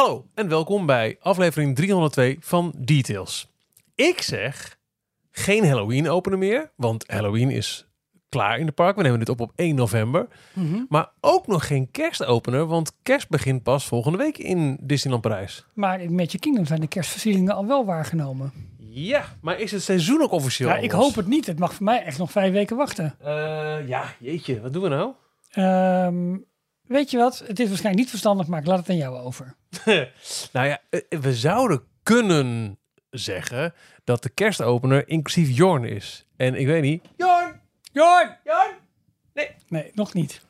Hallo en welkom bij aflevering 302 van Details. Ik zeg geen Halloween openen meer, want Halloween is klaar in de park. We nemen dit op op 1 november. Mhm. Maar ook nog geen kerstopener, want kerst begint pas volgende week in Disneyland Parijs. Maar in Magic Kingdom zijn de kerstversieringen al wel waargenomen. Ja, maar is het seizoen ook officieel Ja, ik hoop het niet. Het mag voor mij echt nog vijf weken wachten. Eh, ja, jeetje, wat doen we nou? Ehm, weet je wat? Het is waarschijnlijk niet verstandig, maar ik laat het aan jou over. nou ja, eh, we zouden kunnen zeggen dat de kerstopener inclusief Jorn is. En ik weet niet. Jorn! Jorn! Jorn! Nee. Nee, nog niet.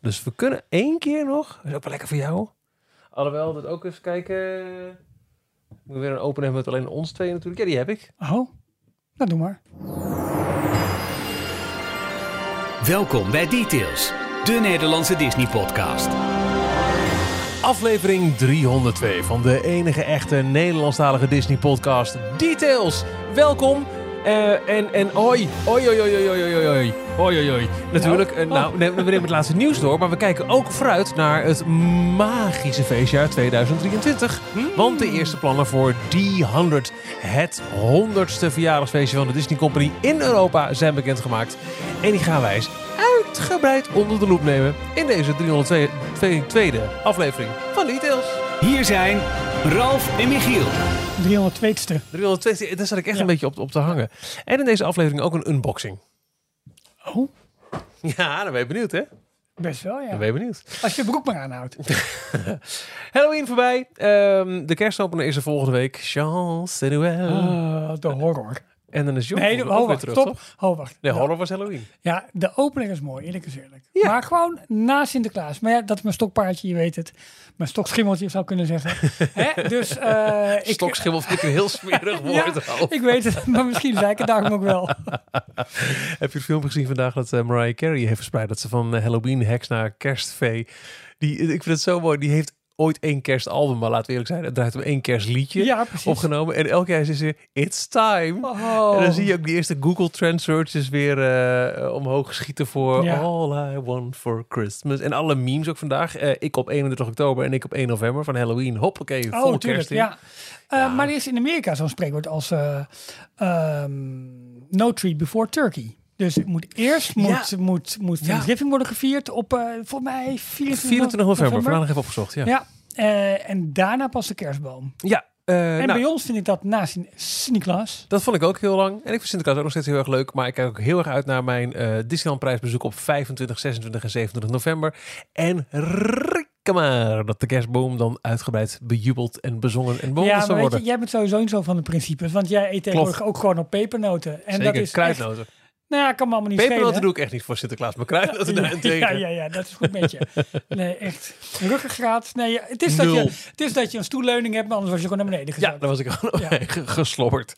Dus we kunnen één keer nog. Dat is ook wel lekker voor jou. Alhoewel, dat ook even kijken. Moet weer een open hebben met alleen ons twee natuurlijk. Ja, die heb ik. Oh, nou doe maar. Welkom bij Details, de Nederlandse Disney-podcast. Aflevering 302 van de enige echte Nederlandstalige Disney podcast Details. Welkom. Eh, en, en oi, oi, oi, oi, oi, oi, oi, oi, oi, oi, oi. Natuurlijk, eh, nou, nee, we nemen het laatste nieuws door, maar we kijken ook vooruit naar het magische feestjaar 2023. Want de eerste plannen voor D100, het 100ste verjaardagsfeestje van de Disney Company in Europa, zijn bekendgemaakt. En die gaan wij eens uitgebreid onder de loep nemen in deze 302e aflevering van Details. Hier zijn Ralf en Michiel. 302ste. 302, daar zat ik echt Ja. een beetje op, op te hangen. En in deze aflevering ook een unboxing. Oh, Ja, dan ben je benieuwd, hè? best wel Dan ja. ben je benieuwd. Als je je broek maar aanhoudt. Halloween voorbij. Ehm, de kerstopener is er volgende week. Chance Noël. Ah, de horror. En dan is John Nee, de, oh, wacht, terug? Oh, wacht. Nee, horror was Halloween. Ja, de opening is mooi, eerlijk is eerlijk. Ja. Maar gewoon na Sinterklaas. Maar ja, dat is mijn stokpaardje, je weet het. Mijn stokschimmeltje zou ik kunnen zeggen. Hè? Dus eh ik... Stokschimmel vind ik een heel smerig woord. Ik weet het, maar misschien zei ik het daarom ook wel. Heb je het filmpje gezien vandaag dat eh, Mariah Carey heeft verspreid? Dat ze van eh, Halloween heks naar kerstvee. Die, ik vind het zo mooi. Die heeft ooit één kerstalbum, maar laten we eerlijk zijn, het draait om één kerstliedje Ja, opgenomen. En elke jaar is ze It's time. Oh. En dan zie je ook die eerste Google Trend searches weer eh, omhoog schieten voor Ja. All I Want for Christmas. En alle memes ook vandaag. Eh, ik op 31 oktober en ik op 1 november van Halloween. Hoppakee, vol Oh, kerst in. ja. Eh, Ja. Maar er is in Amerika zo'n spreekwoord als eh, ehm, no treat before turkey. Dus het moet eerst moet, moet, moet Ja. Thanksgiving worden gevierd op, eh volgens mij 24, 24 november, vandaag nog even opgezocht. Ja, Ja, eh, en daarna pas de kerstboom. ja eh, en nou, bij ons vind ik dat na Sin- Sinterklaas. dat vond ik ook heel lang. En ik vind Sinterklaas ook nog steeds heel erg leuk. Maar ik kijk ook heel erg uit naar mijn eh Disneyland prijsbezoek op 25, 26 en 27 november. En maar dat de kerstboom dan uitgebreid bejubeld en bezongen en bewonderd Ja, weet worden. je, jij bent sowieso niet zo van de principes. Want jij eet tegenwoordig ook gewoon op pepernoten. En Zeker, dat is echt, kruidnoten. Nou ja, kan me allemaal niet Pepernoten doe ik echt niet voor Sinterklaas, maar kruidnoten ja, daarentegen. ja, ja, ja, dat is goed met je. Nee, echt. Ruggengraat. Nee, ja, het, is dat Nul. je, het is dat je een stoelleuning hebt, maar anders was je gewoon naar beneden Ja, gezakt. daar was ik gewoon Ja. geslobberd.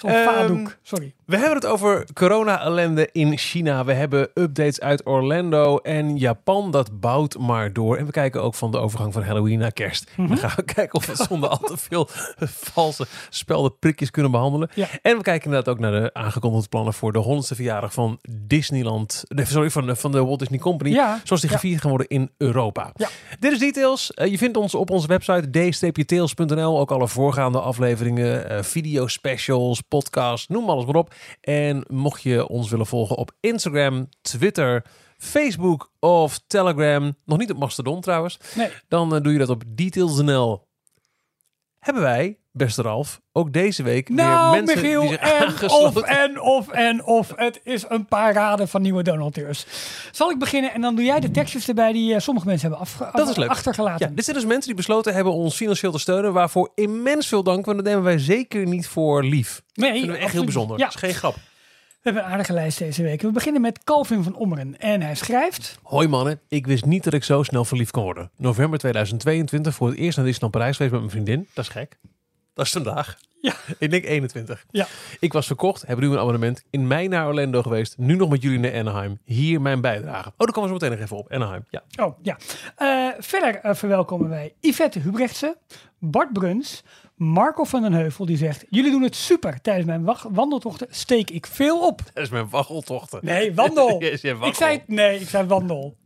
Vadoek. Sorry. We hebben het over corona-ellende in China. We hebben updates uit Orlando en Japan. Dat bouwt maar door. En we kijken ook van de overgang van Halloween naar kerst. Mhm. Dan gaan we kijken of we zonder al te veel valse spelde prikjes kunnen behandelen. Ja. En we kijken inderdaad ook naar de aangekondigde plannen voor de 100ste verjaardag van Disneyland. Nee, sorry, van, de- van de Walt Disney Company. Ja. Zoals die Ja. gevierd gaan worden in Europa. Ja. Dit is Details. Eh, je vindt ons op onze website d-tails.nl. Ook alle voorgaande afleveringen, eh video specials, podcasts, noem alles maar op. En mocht je ons willen volgen op Instagram, Twitter, Facebook of Telegram, nog niet op Mastodon trouwens, Nee. dan eh, doe je dat op details.nl. Hebben wij, beste Ralf, ook deze week Nou, weer mensen Michiel, die zich en of, en of, en of. Het is een paar raden van nieuwe donateurs. Zal ik beginnen en dan doe jij de tekstjes erbij die eh, sommige mensen hebben afge- Dat is leuk. achtergelaten. Ja, dit zijn dus mensen die besloten hebben ons financieel te steunen, waarvoor immens veel dank, want dat nemen wij zeker niet voor lief. nee, Dat vinden we echt heel bijzonder. Ja, Dat is geen grap. we hebben een aardige lijst deze week. We beginnen met Calvin van Ommeren. En hij schrijft... Hoi mannen, ik wist niet dat ik zo snel verliefd kon worden. November 2022 voor het eerst naar Disneyland Parijs geweest met mijn vriendin. Dat is gek. Dat is vandaag. Ja. Ik denk 21. Ja. Ik was verkocht, heb nu een abonnement. In mei naar Orlando geweest. Nu nog met jullie naar Anaheim. Hier mijn bijdrage. Oh, daar komen we zo meteen nog even op. Anaheim, ja. Oh, ja. Eh, verder eh, verwelkomen wij Yvette Hubrechtse, Bart Bruns, Marco van den Heuvel die zegt... Jullie doen het super. Tijdens mijn wa- wandeltochten steek ik veel op. Is mijn waggeltochten. Nee, wandel. Ik zei, nee, ik zei wandel.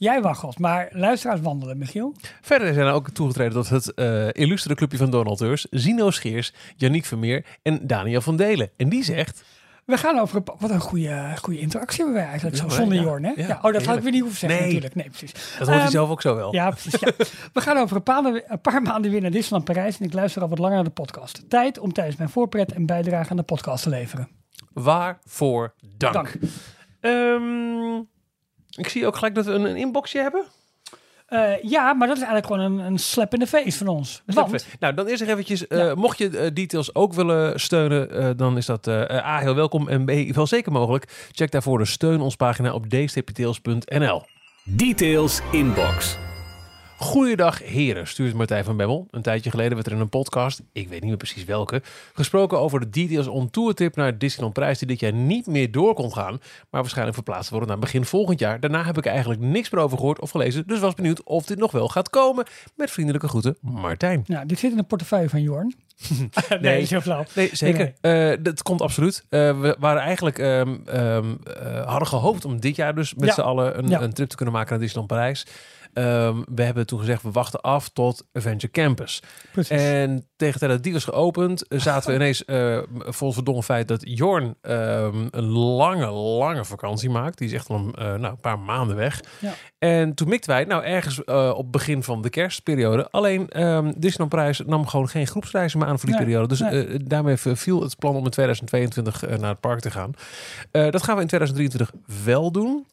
Jij waggelt, maar luisteraars wandelen, Michiel. Verder zijn er ook toegetreden tot het eh illustere clubje van Donaldeurs. Zino Scheers, Janiek Vermeer en Daniel van Delen. En die zegt... We gaan over... Wat een goede, goede interactie hebben wij eigenlijk. Zo zonder ja, Jorn, hè? ja, Ja, oh, dat had ik weer niet hoeven zeggen Nee. natuurlijk. Nee, precies. Dat hoort hij Ehm, zelf ook zo wel. Ja, precies. We gaan over een paar, een paar maanden weer naar Disneyland Parijs. En ik luister al wat langer naar de podcast. Tijd om tijdens mijn voorpret een bijdrage aan de podcast te leveren. Waarvoor dank. Dank. Ehm, ik zie ook gelijk dat we een, een inboxje hebben. Eh, ja, maar dat is eigenlijk gewoon een, een slap in de face van ons. Want, Nou, dan eerst nog eventjes, eh, Ja. mocht je eh, details ook willen steunen, eh, dan is dat eh, A, heel welkom en B, wel zeker mogelijk. Check daarvoor de steun ons pagina op dstptails.nl. Details Inbox. Goeiedag heren, stuurt Martijn van Bemmel. Een tijdje geleden werd er in een podcast, ik weet niet meer precies welke, gesproken over de details on tour tip naar Disneyland Prijs die dit jaar niet meer door kon gaan, maar waarschijnlijk verplaatst worden naar begin volgend jaar. Daarna heb ik eigenlijk niks meer over gehoord of gelezen, dus was benieuwd of dit nog wel gaat komen. Met vriendelijke groeten, Martijn. nou, dit zit in de portefeuille van Jorn. nee, Nee. zo flauw. Nee, zeker. Eh, dat komt absoluut. Eh, we waren eigenlijk ehm, ehm, eh, hadden gehoopt om dit jaar dus met Ja. z'n allen een, Ja. een trip te kunnen maken naar Disneyland Parijs. Ehm, we hebben toen gezegd, we wachten af tot Adventure Campus. Precies. En tegen dat die was geopend, eh, zaten we ineens eh vol verdomme feit dat Jorn ehm, een lange, lange vakantie maakt. Die is echt al een, eh, nou, een paar maanden weg. Ja. En toen mikten wij, nou ergens eh, op begin van de kerstperiode. Alleen ehm Disneyland Prijs nam gewoon geen groepsreizen meer aan voor die Nee, periode. Dus nee. daarmee viel het plan om in 2022 eh, naar het park te gaan. Dat gaan we in 2023 wel doen.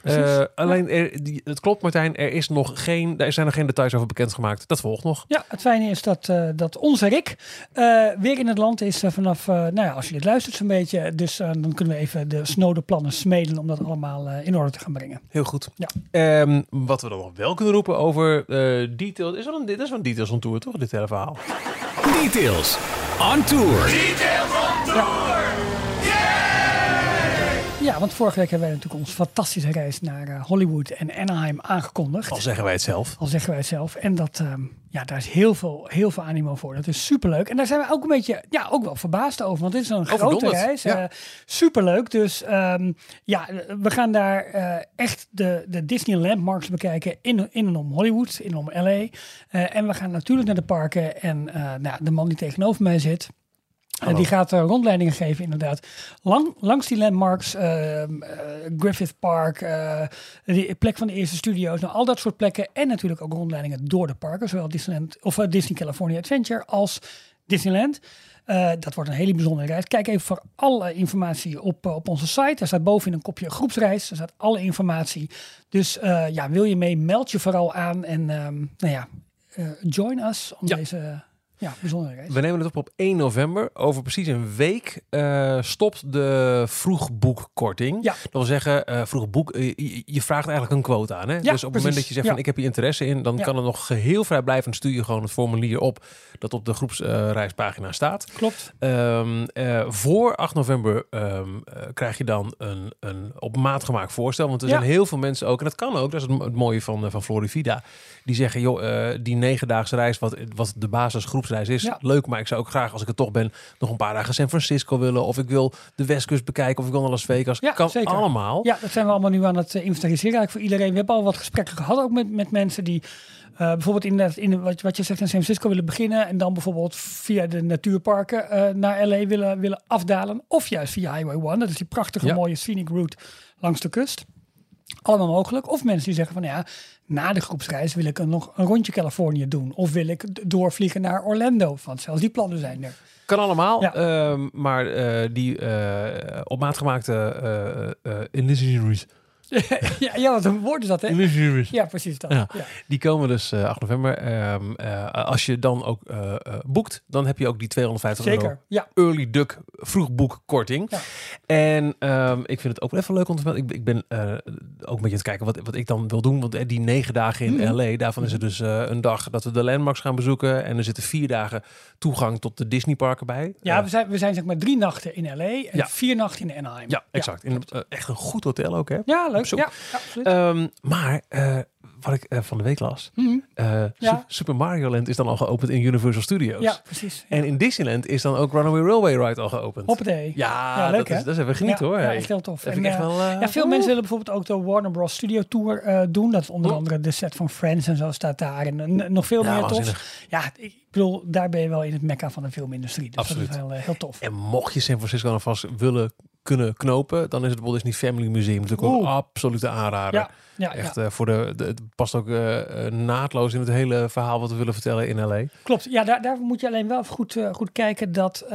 Alleen, er, die, het klopt Martijn, er, is nog geen, er zijn nog geen details over bekendgemaakt. Dat volgt nog. Ja, het fijne is dat, eh, dat onze Rick eh, weer in het land is eh, vanaf, eh, nou ja, als je dit luistert zo'n beetje. Dus dan kunnen we even de snode plannen smeden om dat allemaal eh, in orde te gaan brengen. Heel goed. Ja. Ehm, wat we dan nog wel kunnen roepen over eh details. Is wel een, dit is wel een details on tour, toch? Dit hele verhaal. Details on tour. Ja, want vorige week hebben wij natuurlijk onze fantastische reis naar eh, Hollywood en Anaheim aangekondigd. Al zeggen wij het zelf. Al zeggen wij het zelf. En dat, ehm, ja, daar is heel veel, heel veel animo voor. Dat is superleuk. En daar zijn we ook een beetje, ja, ook wel verbaasd over. Want dit is een grote reis. ja. eh, superleuk. Dus ehm, ja, we gaan daar eh, echt de, de Disney landmarks bekijken in, in en om Hollywood, in en om LA. En we gaan natuurlijk naar de parken. En nou, de man die tegenover mij zit, die gaat eh, rondleidingen geven, inderdaad. Lang, langs die landmarks, ehm, eh, Griffith Park, eh de plek van de eerste studio's, nou, al dat soort plekken. En natuurlijk ook rondleidingen door de parken, zowel Disneyland of Disney California Adventure als Disneyland. Dat wordt een hele bijzondere reis. Kijk even voor alle informatie op, op onze site. Daar staat bovenin een kopje groepsreis. Daar staat alle informatie. Dus ja, wil je mee, meld je vooral aan. En ehm, nou ja, join us om Ja. deze ja, bijzondere reis. We nemen het op op 1 november. Over precies een week eh, stopt de vroegboekkorting. Ja. Dat wil zeggen, eh vroegboek, eh, je, je vraagt eigenlijk een quote aan. Hè? dus op het moment dat je zegt van ik heb hier interesse in, dan kan er nog geheel vrijblijvend stuur je gewoon het formulier op dat op de groepsreispagina staat. Klopt. Ehm, eh, voor 8 november ehm, eh, krijg je dan een, een op maat gemaakt voorstel. Want er zijn heel veel mensen ook, en dat kan ook, dat is het, mo- het mooie van, van Florivida. Die zeggen, joh, die negendaagse reis, wat, wat de is, Ja. leuk. Maar ik zou ook graag, als ik er toch ben, nog een paar dagen San Francisco willen. Of ik wil de Westkust bekijken, of ik wil naar Las Vegas. Ja, kan zeker. allemaal. Ja, dat zijn we allemaal nu aan het eh, inventariseren eigenlijk voor iedereen. We hebben al wat gesprekken gehad ook met, met mensen die eh, bijvoorbeeld in, in wat, wat je zegt in San Francisco willen beginnen en dan bijvoorbeeld via de natuurparken eh, naar LA willen, willen afdalen. Of juist via Highway 1, dat is die prachtige Ja. mooie scenic route langs de kust. Allemaal mogelijk. Of mensen die zeggen van ja, na de groepsreis wil ik een, nog een rondje Californië doen. Of wil ik doorvliegen naar Orlando. Want zelfs die plannen zijn er. Kan allemaal. Ja. Ehm, maar eh, die eh, op maat gemaakte illusionaries. ja, ja, wat een woord is dat hè? Ja, precies dat. Ja. Ja. Die komen dus eh, 8 november. Ehm, eh, als je dan ook eh, eh, boekt, dan heb je ook die 250 euro Zeker. Ja. early duck vroegboekkorting. Ja. En ehm, ik vind het ook wel even leuk om te melden. Ik, ik ben eh, ook een beetje aan het kijken wat, wat ik dan wil doen. Want eh, die negen dagen in Mhm. LA, daarvan is er dus eh, een dag dat we de landmarks gaan bezoeken. En er zitten vier dagen toegang tot de Disney parken bij. Ja, Eh, we zijn, we zijn zeg maar drie nachten in LA en vier nachten in Anaheim. ja, exact. In, eh, echt een goed hotel ook, hè? Ja, leuk. Op zoek. Ja, absoluut. Ehm, maar eh, wat ik eh, van de week las. Mhm. Eh, Ja. Super Mario Land is dan al geopend in Universal Studios. Ja, precies. En in Disneyland is dan ook Runaway Railway Ride al geopend. Hoppatee. Ja, Ja, leuk, dat, is, hè? dat is even genieten ja, hoor. Ja, echt heel tof. En, echt wel... ja, veel mensen willen bijvoorbeeld ook de Warner Bros. Studio Tour doen. Dat is onder andere de set van Friends en zo staat daar. En nog veel meer tof. Ja, ik bedoel, daar ben je wel in het mekka van de filmindustrie. Dus Absoluut. dat is wel eh, heel tof. En mocht je San Francisco nog vast willen kunnen knopen, dan is het Walt Disney Family Museum natuurlijk ook een absolute aanrader. Ja, ja, Echt ja. eh, voor de, de, het past ook eh, eh, naadloos in het hele verhaal wat we willen vertellen in LA. klopt. Ja, daar, daar moet je alleen wel goed, goed kijken dat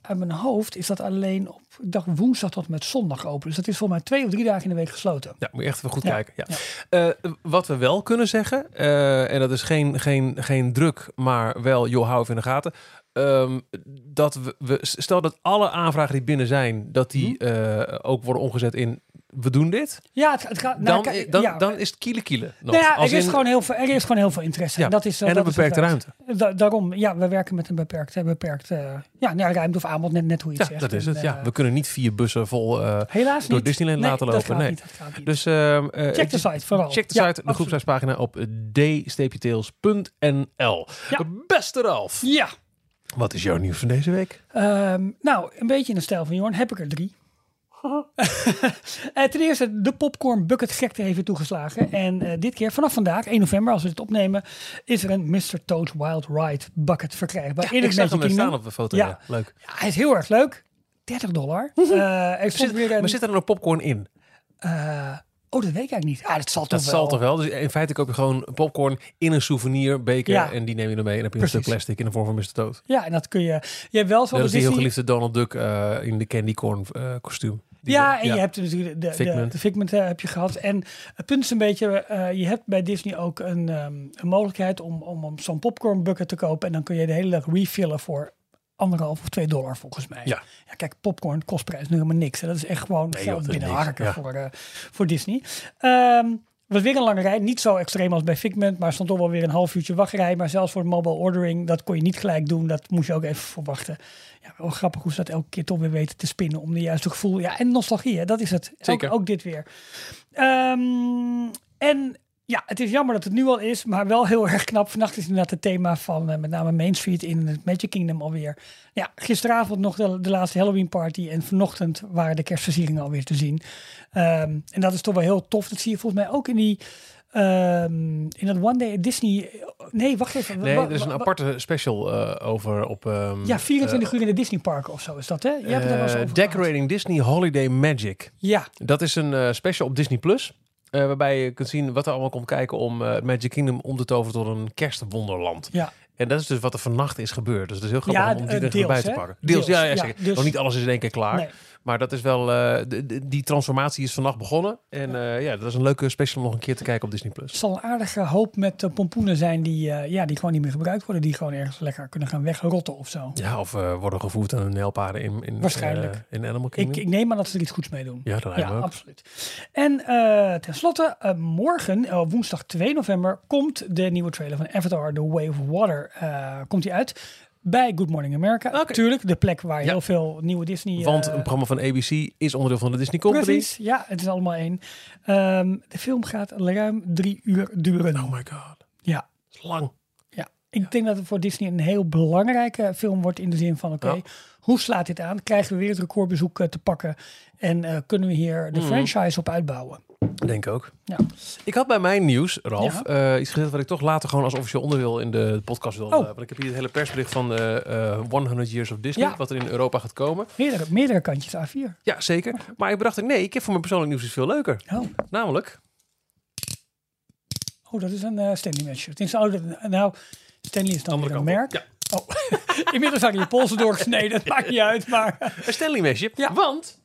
uit mijn hoofd is dat alleen op ik dacht woensdag tot met zondag open. Dus dat is volgens mij twee of drie dagen in de week gesloten. Ja, moet je echt even goed Ja, kijken. Ja. ja. Eh, wat we wel kunnen zeggen, eh, en dat is geen, geen, geen druk, maar wel, joh, hou even in de gaten. Ehm, dat we, we, stel dat alle aanvragen die binnen zijn, dat die Mhm. eh, ook worden omgezet in we doen dit. Ja, het, het gaat. nou, Dan, kijk, dan, ja, dan is het kiele kiele. Nog. Nou ja, Als er is, in- gewoon heel veel, er is gewoon heel veel interesse. Ja, en dat is, eh, en dat een beperkte ruimte. Da- daarom, ja, we werken met een beperkte, beperkte ja, nou, ruimte of aanbod, net, net hoe je Ja, het zegt. dat is En, het. Ja, eh, we kunnen niet vier bussen vol eh, helaas door niet. Disneyland Nee, laten dat lopen. gaat Nee. niet, dat gaat niet. Dus ehm, eh, Check de site vooral. Check de site, de absoluut. groepshuispagina op d-tails.nl. Beste Ralf, Ja, wat is jouw nieuws van deze week? Ehm, nou, een beetje in de stijl van Jorn heb ik er drie. Eh, ten eerste, de popcorn bucket gekte heeft weer toegeslagen. En eh, dit keer, vanaf vandaag, 1 november, als we dit opnemen, is er een Mr. Toad's Wild Ride bucket verkrijgbaar. in ik zag hem staan op de foto. Ja. Ja. Leuk. Ja, hij is heel erg leuk. 30 dollar. Er stond Zit, weer een, maar zit er nog popcorn in? oh, dat weet ik eigenlijk niet. Ah, dat zal toch Dat wel. zal toch wel? Dus in feite koop je gewoon popcorn in een souvenirbeker Ja. en die neem je dan mee. En dan heb je een stuk plastic in de vorm van Mr. Toad. Ja, en dat kun je. Je hebt wel Dat zoals is die heel geliefde Donald Duck in de candy corn eh, kostuum. Ja, en je hebt natuurlijk de, de, Figment. de Figment eh, heb je gehad. En het punt is een beetje, eh, je hebt bij Disney ook een, ehm, een mogelijkheid om, om, om zo'n popcorn bucket te kopen. En dan kun je de hele dag refillen voor anderhalf of twee dollar volgens mij. Ja. kijk, popcorn kost prijs nu helemaal niks. hè. Dat is echt gewoon Nee, geld binnenharken. Ja. voor, eh, voor Disney. Ehm was weer een lange rij. Niet zo extreem als bij Figment, maar stond toch wel weer een half uurtje wachtrij. Maar zelfs voor mobile ordering, dat kon je niet gelijk doen. Dat moest je ook even voor wachten. Ja, wel grappig hoe ze dat elke keer toch weer weten te spinnen. Om de juiste gevoel. Ja, en nostalgie, hè, dat is het. Zeker. Ook, ook dit weer. Ehm, en ja, het is jammer dat het nu al is, maar wel heel erg knap. Vannacht is inderdaad het thema van eh, met name Main Street in het Magic Kingdom alweer. Ja, gisteravond nog de, de laatste Halloween party en vanochtend waren de kerstversieringen alweer te zien. Ehm, en dat is toch wel heel tof. Dat zie je volgens mij ook in die ehm, in dat One Day Disney. Nee, wacht even. Nee, er is een aparte special eh, over op... ehm, Ja, 24 uur in de Disney parken of zo is dat, hè? Je hebt er wel eh, over gehad. Decorating Disney Holiday Magic. Ja, Dat is een eh, special op Disney Plus. Eh, waarbij je kunt zien wat er allemaal komt kijken om eh, Magic Kingdom om te toveren tot een kerstwonderland. ja. En dat is dus wat er vannacht is gebeurd. Dus het is heel grappig Ja, om die eh, er even deels, bij te pakken. Deels, Deels, ja, ja, ja, zeker. dus- Nog niet alles is in één keer klaar. Nee. Maar dat is wel, de- de- die transformatie is vannacht begonnen. En eh, ja, dat is een leuke special om nog een keer te kijken op Disney Plus. Het zal een aardige hoop met uh, pompoenen zijn die, ja, die gewoon niet meer gebruikt worden. Die gewoon ergens lekker kunnen gaan wegrotten of zo. Ja, of worden gevoerd aan een nijlpaarden in, in, Waarschijnlijk. in Animal Ik, Kingdom. ik neem aan dat ze er iets goeds mee doen. ja, dat Ja, ook. absoluut. En tenslotte, morgen, woensdag 2 november, komt de nieuwe trailer van Avatar, The Way of Water, komt die uit. Bij Good Morning America. Natuurlijk, de plek waar Ja. heel veel nieuwe Disney... Want eh, een programma van ABC is onderdeel van de Disney Company. Precies, ja, het is allemaal één. Ehm, de film gaat ruim drie uur duren. Oh my god. Ja, Dat is lang. Ja, ik denk dat het voor Disney een heel belangrijke film wordt in de zin van, oké, Ja. hoe slaat dit aan? Krijgen we weer het recordbezoek eh, te pakken en eh, kunnen we hier de Mhm. franchise op uitbouwen? Denk ook. Ja. Ik had bij mijn nieuws, Ralf, Ja. eh, iets gezet wat ik toch later gewoon als officieel onderdeel in de podcast wil. Oh. eh, want ik heb hier het hele persbericht van eh eh 100 Years of Disney, Ja. wat er in Europa gaat komen. Meerdere, meerdere kantjes A4. Ja, zeker. Maar ik bedacht, nee, ik heb voor mijn persoonlijk nieuws iets veel leuker. Oh, Namelijk, oh dat is een eh Stanley match. Het is, oh, dat- nou, Stanley is dan andere weer een merk. Ja, Oh, inmiddels had je je polsen doorgesneden, dat maakt niet uit, maar... een Stanley mesje. Ja. Want,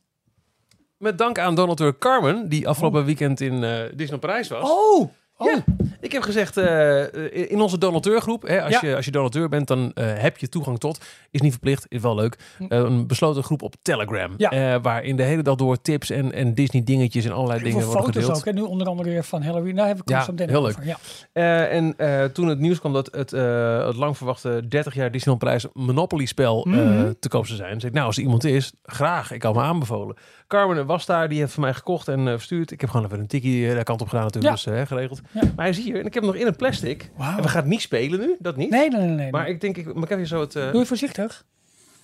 met dank aan Donald Carmen, die afgelopen weekend in eh Disneyland Parijs was. Oh, oh. Ja, Ik heb gezegd, eh, in onze donateurgroep, hè, als, Ja. je, als je donateur bent, dan eh, heb je toegang tot, is niet verplicht, is wel leuk, Hm. eh, een besloten groep op Telegram. Ja. eh, waarin de hele dag door tips en, en Disney dingetjes en allerlei Heel dingen worden foto's gedeeld. ook. En nu onder andere weer van Halloween. Daar heb ik Ja, zo meteen heel leuk. over. Ja. Eh, en eh, toen het nieuws kwam dat het, eh, het lang verwachte 30 jaar Disneyland Prijs Monopoly spel eh, Mhm. te koop zou zijn, zei ik, nou als er iemand is, graag, ik had me aanbevolen. Carmen was daar, die heeft voor mij gekocht en eh, verstuurd. Ik heb gewoon even een tikkie eh, daar kant op gedaan natuurlijk, dus eh, geregeld. Maar hij is hier en ik heb hem nog in een plastic. En we gaan het niet spelen nu, dat niet. Nee, nee, nee. nee. Maar ik denk, ik, maar ik heb hier zo het, eh, Doe je voorzichtig.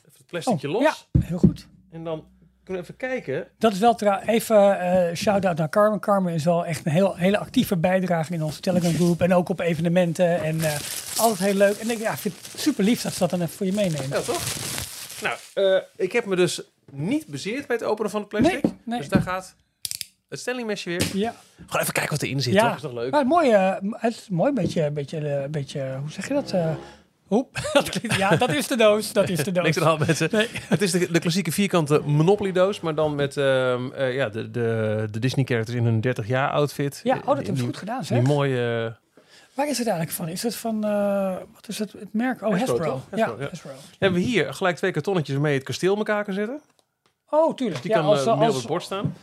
even het plasticje Oh, los. Ja, heel goed. En dan kunnen we even kijken. Dat is wel trouw. Even eh shout-out naar Carmen. Carmen is wel echt een heel, hele actieve bijdrage in onze Telegram groep. En ook op evenementen. En eh, altijd heel leuk. En ik, ja, ik vind het super lief dat ze dat dan even voor je meenemen. Ja, toch? Nou, ik heb me dus niet bezeerd bij het openen van het plastic. Nee, nee. Dus daar gaat het stellingmesje weer. Ja, Gewoon even kijken wat erin zit, ja. toch? Is toch leuk? Maar het mooie, eh, het is mooi, beetje, beetje, eh, beetje, hoe zeg je dat? eh klinkt- ja, dat is de doos. Dat is de doos. Niks aan de mensen. Nee. Het is de, de klassieke vierkante Monopoly-doos, maar dan met ehm, eh, ja, de, de, de Disney-characters in hun 30 jaar outfit. Ja, oh, dat hebben ze die- goed gedaan, Die zeg. mooie... Waar is het eigenlijk van? Is het van, eh, wat is het, het merk? Oh, Hasbro, Hasbro. Ja, Hasbro, ja. Hasbro. hebben we hier gelijk twee kartonnetjes je het kasteel in elkaar kan zetten. Oh, tuurlijk. Die ja, kan als, eh, midden op het bord staan.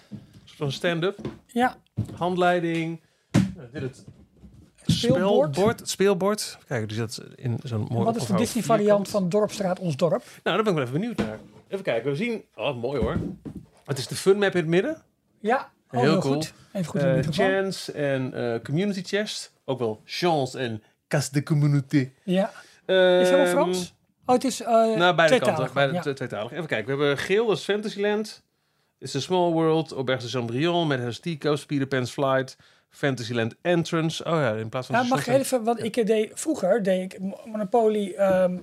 Van stand-up. ja, Handleiding. Nou, dit het Speelbord. speelbord. Kijk, die zit in zo'n mooi wat is de Disney variant van Dorpstraat Ons Dorp? Nou, daar ben ik wel even benieuwd naar. Even kijken, we zien... Oh, mooi hoor. Het is de fun map in het midden. Ja, oh, Heel heel, cool. goed. Even goed in de Eh, microfoon. chance en eh, community chest. Ook wel chance en casse de communauté. Ja. Is het helemaal Ehm, Frans? Oh, het is uh, Nou, beide kanten. Beide, ja. twee- tweetalig. Even kijken. We hebben geel, dat is Fantasyland. Is a Small World. Auberge de Chambrion met Coast, Peter Pan's Flight. Fantasyland Entrance. Oh ja, in plaats van... Ja, mag ik soort- even, want ik deed vroeger deed ik Monopoly ehm,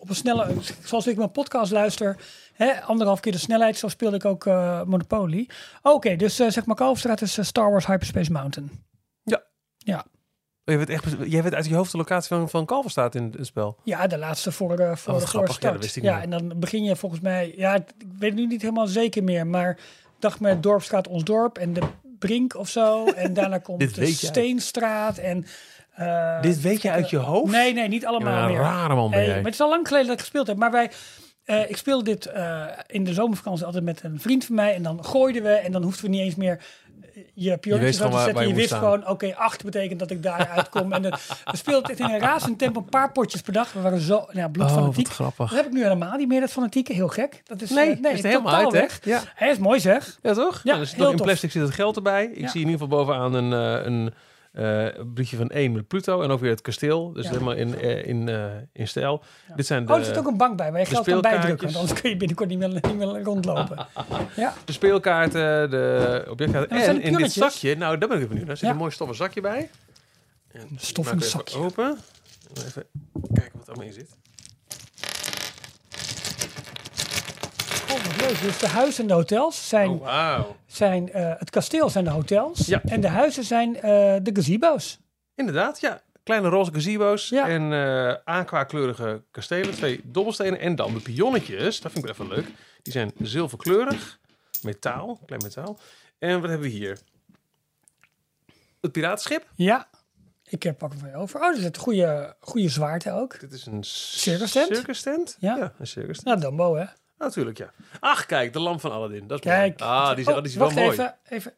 op een snelle, zoals ik mijn podcast luister, hè, anderhalf keer de snelheid, zo speelde ik ook eh, Monopoly. Oké, dus eh, zeg maar Kalverstraat is eh, Star Wars Hyperspace Mountain. Ja. Ja, je weet echt, jij weet uit je hoofd de locatie van, van Kalverstaat in het spel. ja de laatste voor, eh, voor wat de Ja, start. dat wist ik ja, niet. en dan begin je volgens mij, ja, ik weet nu niet helemaal zeker meer, maar dacht met Dorpstraat Ons Dorp en de Brink of zo. En daarna komt de. Steenstraat en... eh, Dit weet je uit je hoofd? Nee, nee, niet allemaal Ja, een meer. rare man jij. maar het is al lang geleden dat ik gespeeld heb. Maar wij, eh, ik speelde dit in de zomervakantie altijd met een vriend van mij. En dan gooiden we en dan hoefden we niet eens meer je je wist gewoon, oké, acht betekent dat ik daar uitkom. en we speelden het in een razend tempo, een paar potjes per dag. We waren zo nou, bloedfanatiek. Oh, grappig. dat heb ik nu helemaal niet meer, dat fanatieke. Heel gek. Dat is, Nee, eh, is er helemaal uit, hè? weg. Ja. Hij is mooi zeg. Ja, toch? Ja, dus heel nog in plastic zit het geld erbij. Ik Ja. zie in ieder geval bovenaan een, eh, een eh, briefje van één met Pluto. En ook weer het kasteel. Dus Ja. helemaal in, eh, in, eh, in stijl. Ja. Dit zijn de, Oh, er zit ook een bank bij waar je geld kan bijdrukken. Want anders kun je binnenkort niet meer, niet meer rondlopen. ja. de speelkaarten, de objectkaarten. En de in dit zakje, nou daar ben ik even benieuwd. naar. Er zit Ja. een mooi stoffen zakje bij. En stof maak in ik het even zakje. Open. En Even kijken wat er allemaal in zit. Oh. Dus de huizen en de hotels zijn Oh, wauw. zijn, eh, het kasteel zijn de hotels. Ja. En de huizen zijn eh, de gazebo's. Inderdaad, ja. Kleine roze gazebo's Ja. en eh aquakleurige kastelen. Twee dobbelstenen. En dan de pionnetjes. Dat vind ik wel even leuk. Die zijn zilverkleurig. Metaal. Klein metaal. En wat hebben we hier? Het piratenschip. Ja. Ik heb pak van over. Oh, er zit goede, goede zwaarte ook. Dit is een Circus tent? Circus tent? Ja. een circus tent. Nou, Dumbo, hè? Natuurlijk, ja. Ach, kijk, de lamp van Aladdin. Dat is Kijk. mooi. Ah, die is, Oh, die is wel mooi. even. even.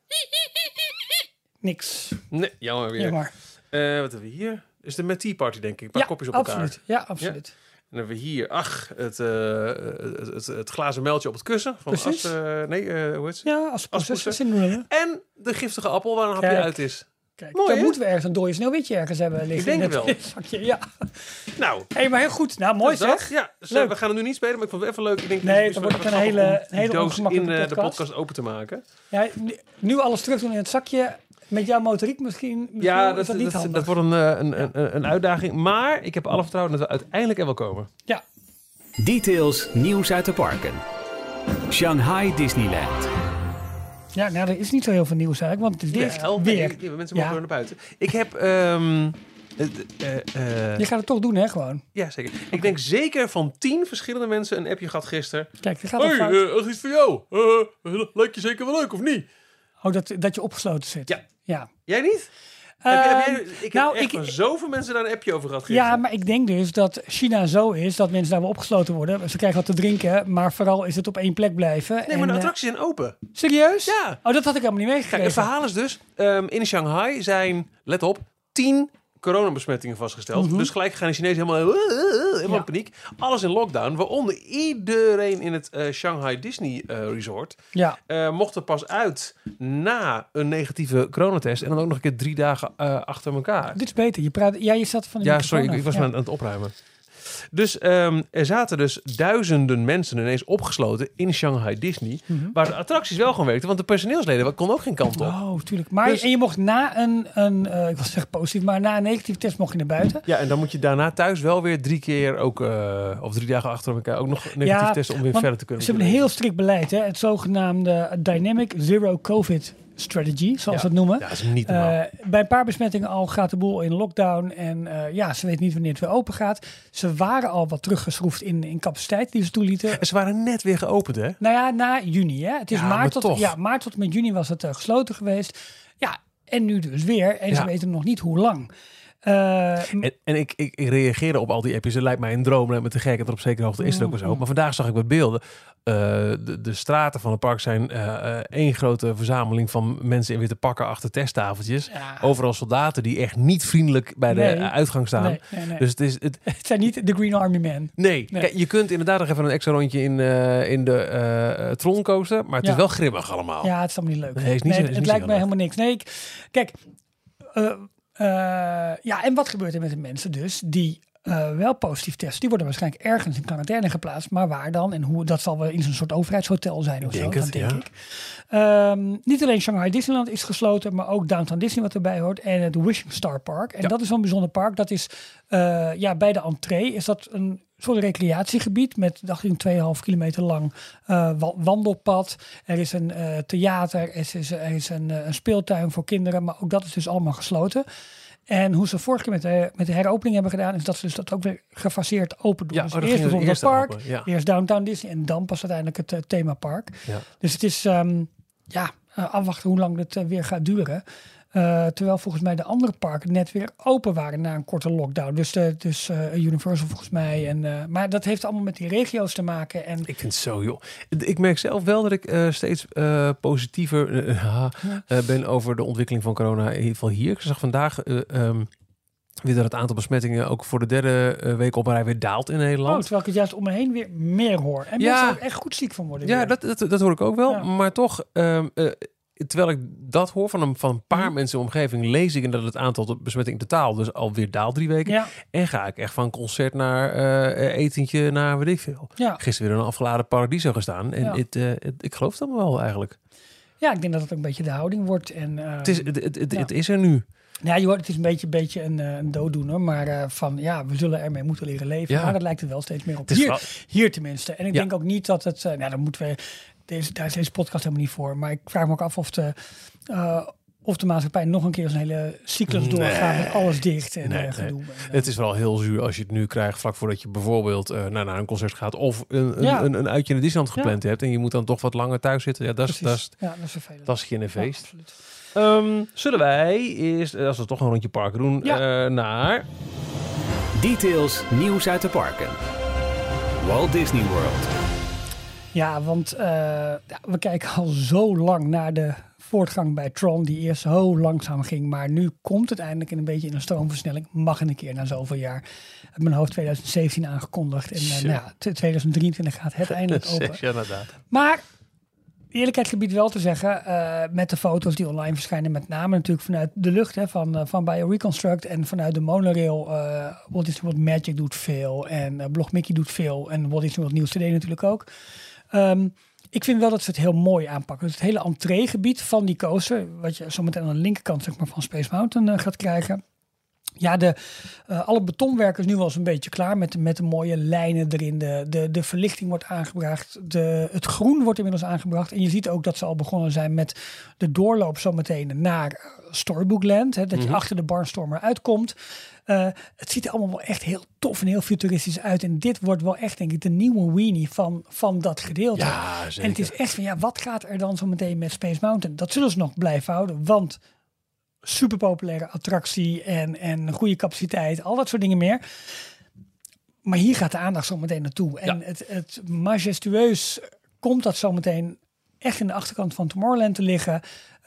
Niks. Nee, jammer weer. Jammer. Eh, wat hebben we hier? Is de met tea party, denk ik. Een paar Ja, kopjes op absoluut. elkaar. Ja, absoluut. En dan hebben we hier, ach, het, eh, het, het, het glazen meldje op het kussen. Van Precies. As, nee, eh, hoe heet ze? Ja, als Als prinses poester. Cinderella. En de giftige appel waar een hapje uit is. Kijk, Mooi, dan moeten we ergens een dode sneeuwwitje ergens hebben liggen. denk in het het zakje. Ja. Nou, Hey, maar heel goed. Nou, mooi dat, zeg. Ja, dus, eh, Leuk. we gaan het nu niet spelen, maar ik vond het even leuk. Ik denk, Nee, wel wordt een hele- hele doos in eh, de podcast. open te maken. Ja, nu, alles terug doen in het zakje. Met jouw motoriek misschien. misschien Ja, is dat, dat niet dat, dat wordt een, eh, een, een, een uitdaging. Maar ik heb alle vertrouwen dat we uiteindelijk er wel komen. Ja, Details nieuws uit de parken. Shanghai Disneyland. Ja, nou, er is niet zo heel veel nieuws eigenlijk, want het is weer. Jawel, weer. nee, mensen Ja. mogen weer naar buiten. Ik heb... ehm, eh, eh, eh, Je gaat het toch doen, hè, gewoon. ja, zeker. Ik denk zeker van tien verschillende mensen een appje gehad gisteren. Kijk, dit gaat fout. hey, dat is iets voor jou. Eh, lijkt je zeker wel leuk, of niet? oh, dat, dat je opgesloten zit. Ja. Ja. Jij niet? Heb Ehm, jij- ik nou, heb ik- van zoveel mensen daar een appje over gehad. Ja, maar ik denk dus dat China zo is dat mensen daar wel opgesloten worden. Ze krijgen wat te drinken, maar vooral is het op één plek blijven. Nee, maar de eh, attracties zijn open. serieus? Ja. Oh, dat had ik helemaal niet Kijk, meegekregen. het verhaal is dus, ehm, in Shanghai zijn, let op, 10 coronabesmettingen vastgesteld. Dus gelijk gaan de Chinezen helemaal, eh, eh, eh, helemaal Ja. paniek. Alles in lockdown, waaronder iedereen in het Shanghai Disney Resort. Ja, eh, mocht er pas uit na een negatieve coronatest. En dan ook nog een keer drie dagen achter elkaar. dit is beter. Je praat, ja, je zat van de Ja, sorry, ik, was Ja. aan, aan het opruimen. Dus ehm, er zaten dus duizenden mensen ineens opgesloten in Shanghai Disney. Mhm. Waar de attracties wel gewoon werkten. Want de personeelsleden konden ook geen kant op. Oh, tuurlijk. Maar Dus- en je mocht na een, een eh, ik wil zeggen positief, maar na een negatieve test mocht je naar buiten. Ja, en dan moet je daarna thuis wel weer drie keer ook, eh, of drie dagen achter elkaar, ook nog negatief Ja, testen om weer verder te kunnen. Ze hebben een heel strikt beleid, hè? het zogenaamde Dynamic Zero COVID Strategy, zoals Ja. ze het noemen. Ja, dat is niet normaal. Eh, bij een paar besmettingen al gaat de boel in lockdown. En eh, ja, ze weten niet wanneer het weer open gaat. Ze waren al wat teruggeschroefd in, in capaciteit die ze toelieten. en ze waren net weer geopend, hè? Nou ja, na juni. Hè? Het is Ja, maar maart, tot, toch. ja, maart tot en met juni was het eh, gesloten geweest. Ja, en nu dus weer. En ze weten nog niet hoe lang. Eh, En, en ik, ik, ik reageerde op al die appjes. Het lijkt mij een droom, lijkt me te gek. En op zekere hoogte is het ook wel Mm. zo. Maar vandaag zag ik wat beelden. Eh, de, de straten van het park zijn eh, één grote verzameling van mensen in witte pakken achter testtafeltjes. ja. Overal soldaten die echt niet vriendelijk bij de Nee. uitgang staan. Nee, nee, nee. Dus het is, het, het zijn niet de Green Army Men. nee. Kijk, je kunt inderdaad nog even een extra rondje in, in de Tron coaster. Maar het Ja. is wel grimmig allemaal. Ja, het is allemaal niet leuk. Nee, is niet zo- is het niet lijkt zo mij helemaal niks. Nee, ik, kijk. Eh, ja, en wat gebeurt er met de mensen dus die eh, wel positief testen? Die worden waarschijnlijk ergens in quarantaine geplaatst. Maar waar dan? En hoe? Dat zal wel in zo'n soort overheidshotel zijn of denk zo. het, denk ja. ik. Ehm, niet alleen Shanghai Disneyland is gesloten, maar ook Downtown Disney wat erbij hoort. En het Wishing Star Park. En Ja. dat is zo'n bijzonder park. Dat is eh, ja, bij de entree is dat een soort recreatiegebied met, dacht ik, 2,5 kilometer lang eh, wa- wandelpad. Er is een eh, theater, er is, er is een, eh, een speeltuin voor kinderen, maar ook dat is dus allemaal gesloten. En hoe ze vorige keer met de, met de heropening hebben gedaan, is dat ze dus dat ook weer gefaseerd open doen. Ja, dus oh, eerst bijvoorbeeld het park, open, ja. eerst Downtown Disney en dan pas uiteindelijk het themapark. Ja. Dus het is ehm, ja, afwachten hoe lang dit weer gaat duren. Eh, terwijl volgens mij de andere parken net weer open waren na een korte lockdown. Dus, de, dus eh, Universal volgens mij. En, eh, maar dat heeft allemaal met die regio's te maken. En Ik vind het zo, joh. Ik merk zelf wel dat ik eh, steeds eh, positiever eh, eh, ben over de ontwikkeling van corona. In ieder geval hier. Ik zag vandaag eh, ehm, weer dat het aantal besmettingen ook voor de derde eh, week op rij weer daalt in oh, Nederland. terwijl ik het juist om me heen weer meer hoor. En Ja. mensen er echt goed ziek van worden. ja, dat, dat, dat hoor ik ook wel. Ja. Maar toch, ehm, eh, terwijl ik dat hoor van een, van een paar Mhm. mensen in de omgeving, lees ik dat het aantal besmettingen totaal dus alweer daalt drie weken. Ja, En ga ik echt van concert naar eh, etentje naar weet ik veel. ja. Gisteren weer een afgeladen Paradiso gestaan. En Ja. eh, ik geloof allemaal wel eigenlijk. ja, ik denk dat het ook een beetje de houding wordt. En, eh, Het is, het, het, het, ja. het is er nu. Ja, je hoort, het is een beetje, beetje een, eh, een dooddoener. Maar van ja, we zullen ermee moeten leren leven. Ja. Maar dat lijkt er wel steeds meer op. Hier, hier tenminste. En ik Ja. denk ook niet dat het... nou, dan moeten we... Deze, daar is deze podcast helemaal niet voor. Maar ik vraag me ook af of de, eh, of de maatschappij nog een keer zo'n hele cyclus Nee. doorgaat met alles dicht en Nee, eh, nee. gedoe. En, eh, Het is vooral heel zuur als je het nu krijgt vlak voordat je bijvoorbeeld eh, naar, naar een concert gaat of een, een, Ja. een, een uitje in de Disneyland gepland hebt en je moet dan toch wat langer thuis zitten. Ja, dat is, dat is, ja, dat is vervelend. dat is geen feest. Ehm, zullen wij eerst, als we toch een rondje parken doen, Ja. eh, naar... Details nieuws uit de parken. Walt Disney World. Ja, want eh, ja, we kijken al zo lang naar de voortgang bij Tron, die eerst zo langzaam ging. Maar nu komt het eindelijk in een beetje in een stroomversnelling. Mag een keer na zoveel jaar. Ik heb mijn hoofd 2017 aangekondigd. En eh, nou ja, t- 2023 gaat het eindelijk open. Ja, inderdaad. Maar eerlijkheid gebied wel te zeggen, eh, met de foto's die online verschijnen, met name natuurlijk vanuit de lucht hè, van, uh, van BioReconstruct en vanuit de monorail. Uh, Walt Disney World Magic doet veel en Blog Mickey doet veel en Walt Disney World Nieuws Today natuurlijk ook. Um, ik vind wel dat ze het heel mooi aanpakken. Dus het hele entreegebied van die coaster, wat je zometeen aan de linkerkant zeg maar, van Space Mountain uh, gaat krijgen. Ja, de, uh, alle betonwerk is nu wel eens een beetje klaar met, met de mooie lijnen erin. De, de, de verlichting wordt aangebracht. De, het groen wordt inmiddels aangebracht. En je ziet ook dat ze al begonnen zijn met de doorloop zometeen naar Storybookland. Hè, dat je mm -hmm. achter de Barnstormer uitkomt. Uh, het ziet er allemaal wel echt heel tof en heel futuristisch uit. En dit wordt wel echt, denk ik, de nieuwe weenie van, van dat gedeelte. Ja. En het is echt van, ja, wat gaat er dan zo meteen met Space Mountain? Dat zullen ze nog blijven houden, want super populaire attractie en, en goede capaciteit, al dat soort dingen meer. Maar hier gaat de aandacht zo meteen naartoe. En het, het majestueus komt dat zo meteen echt in de achterkant van Tomorrowland te liggen.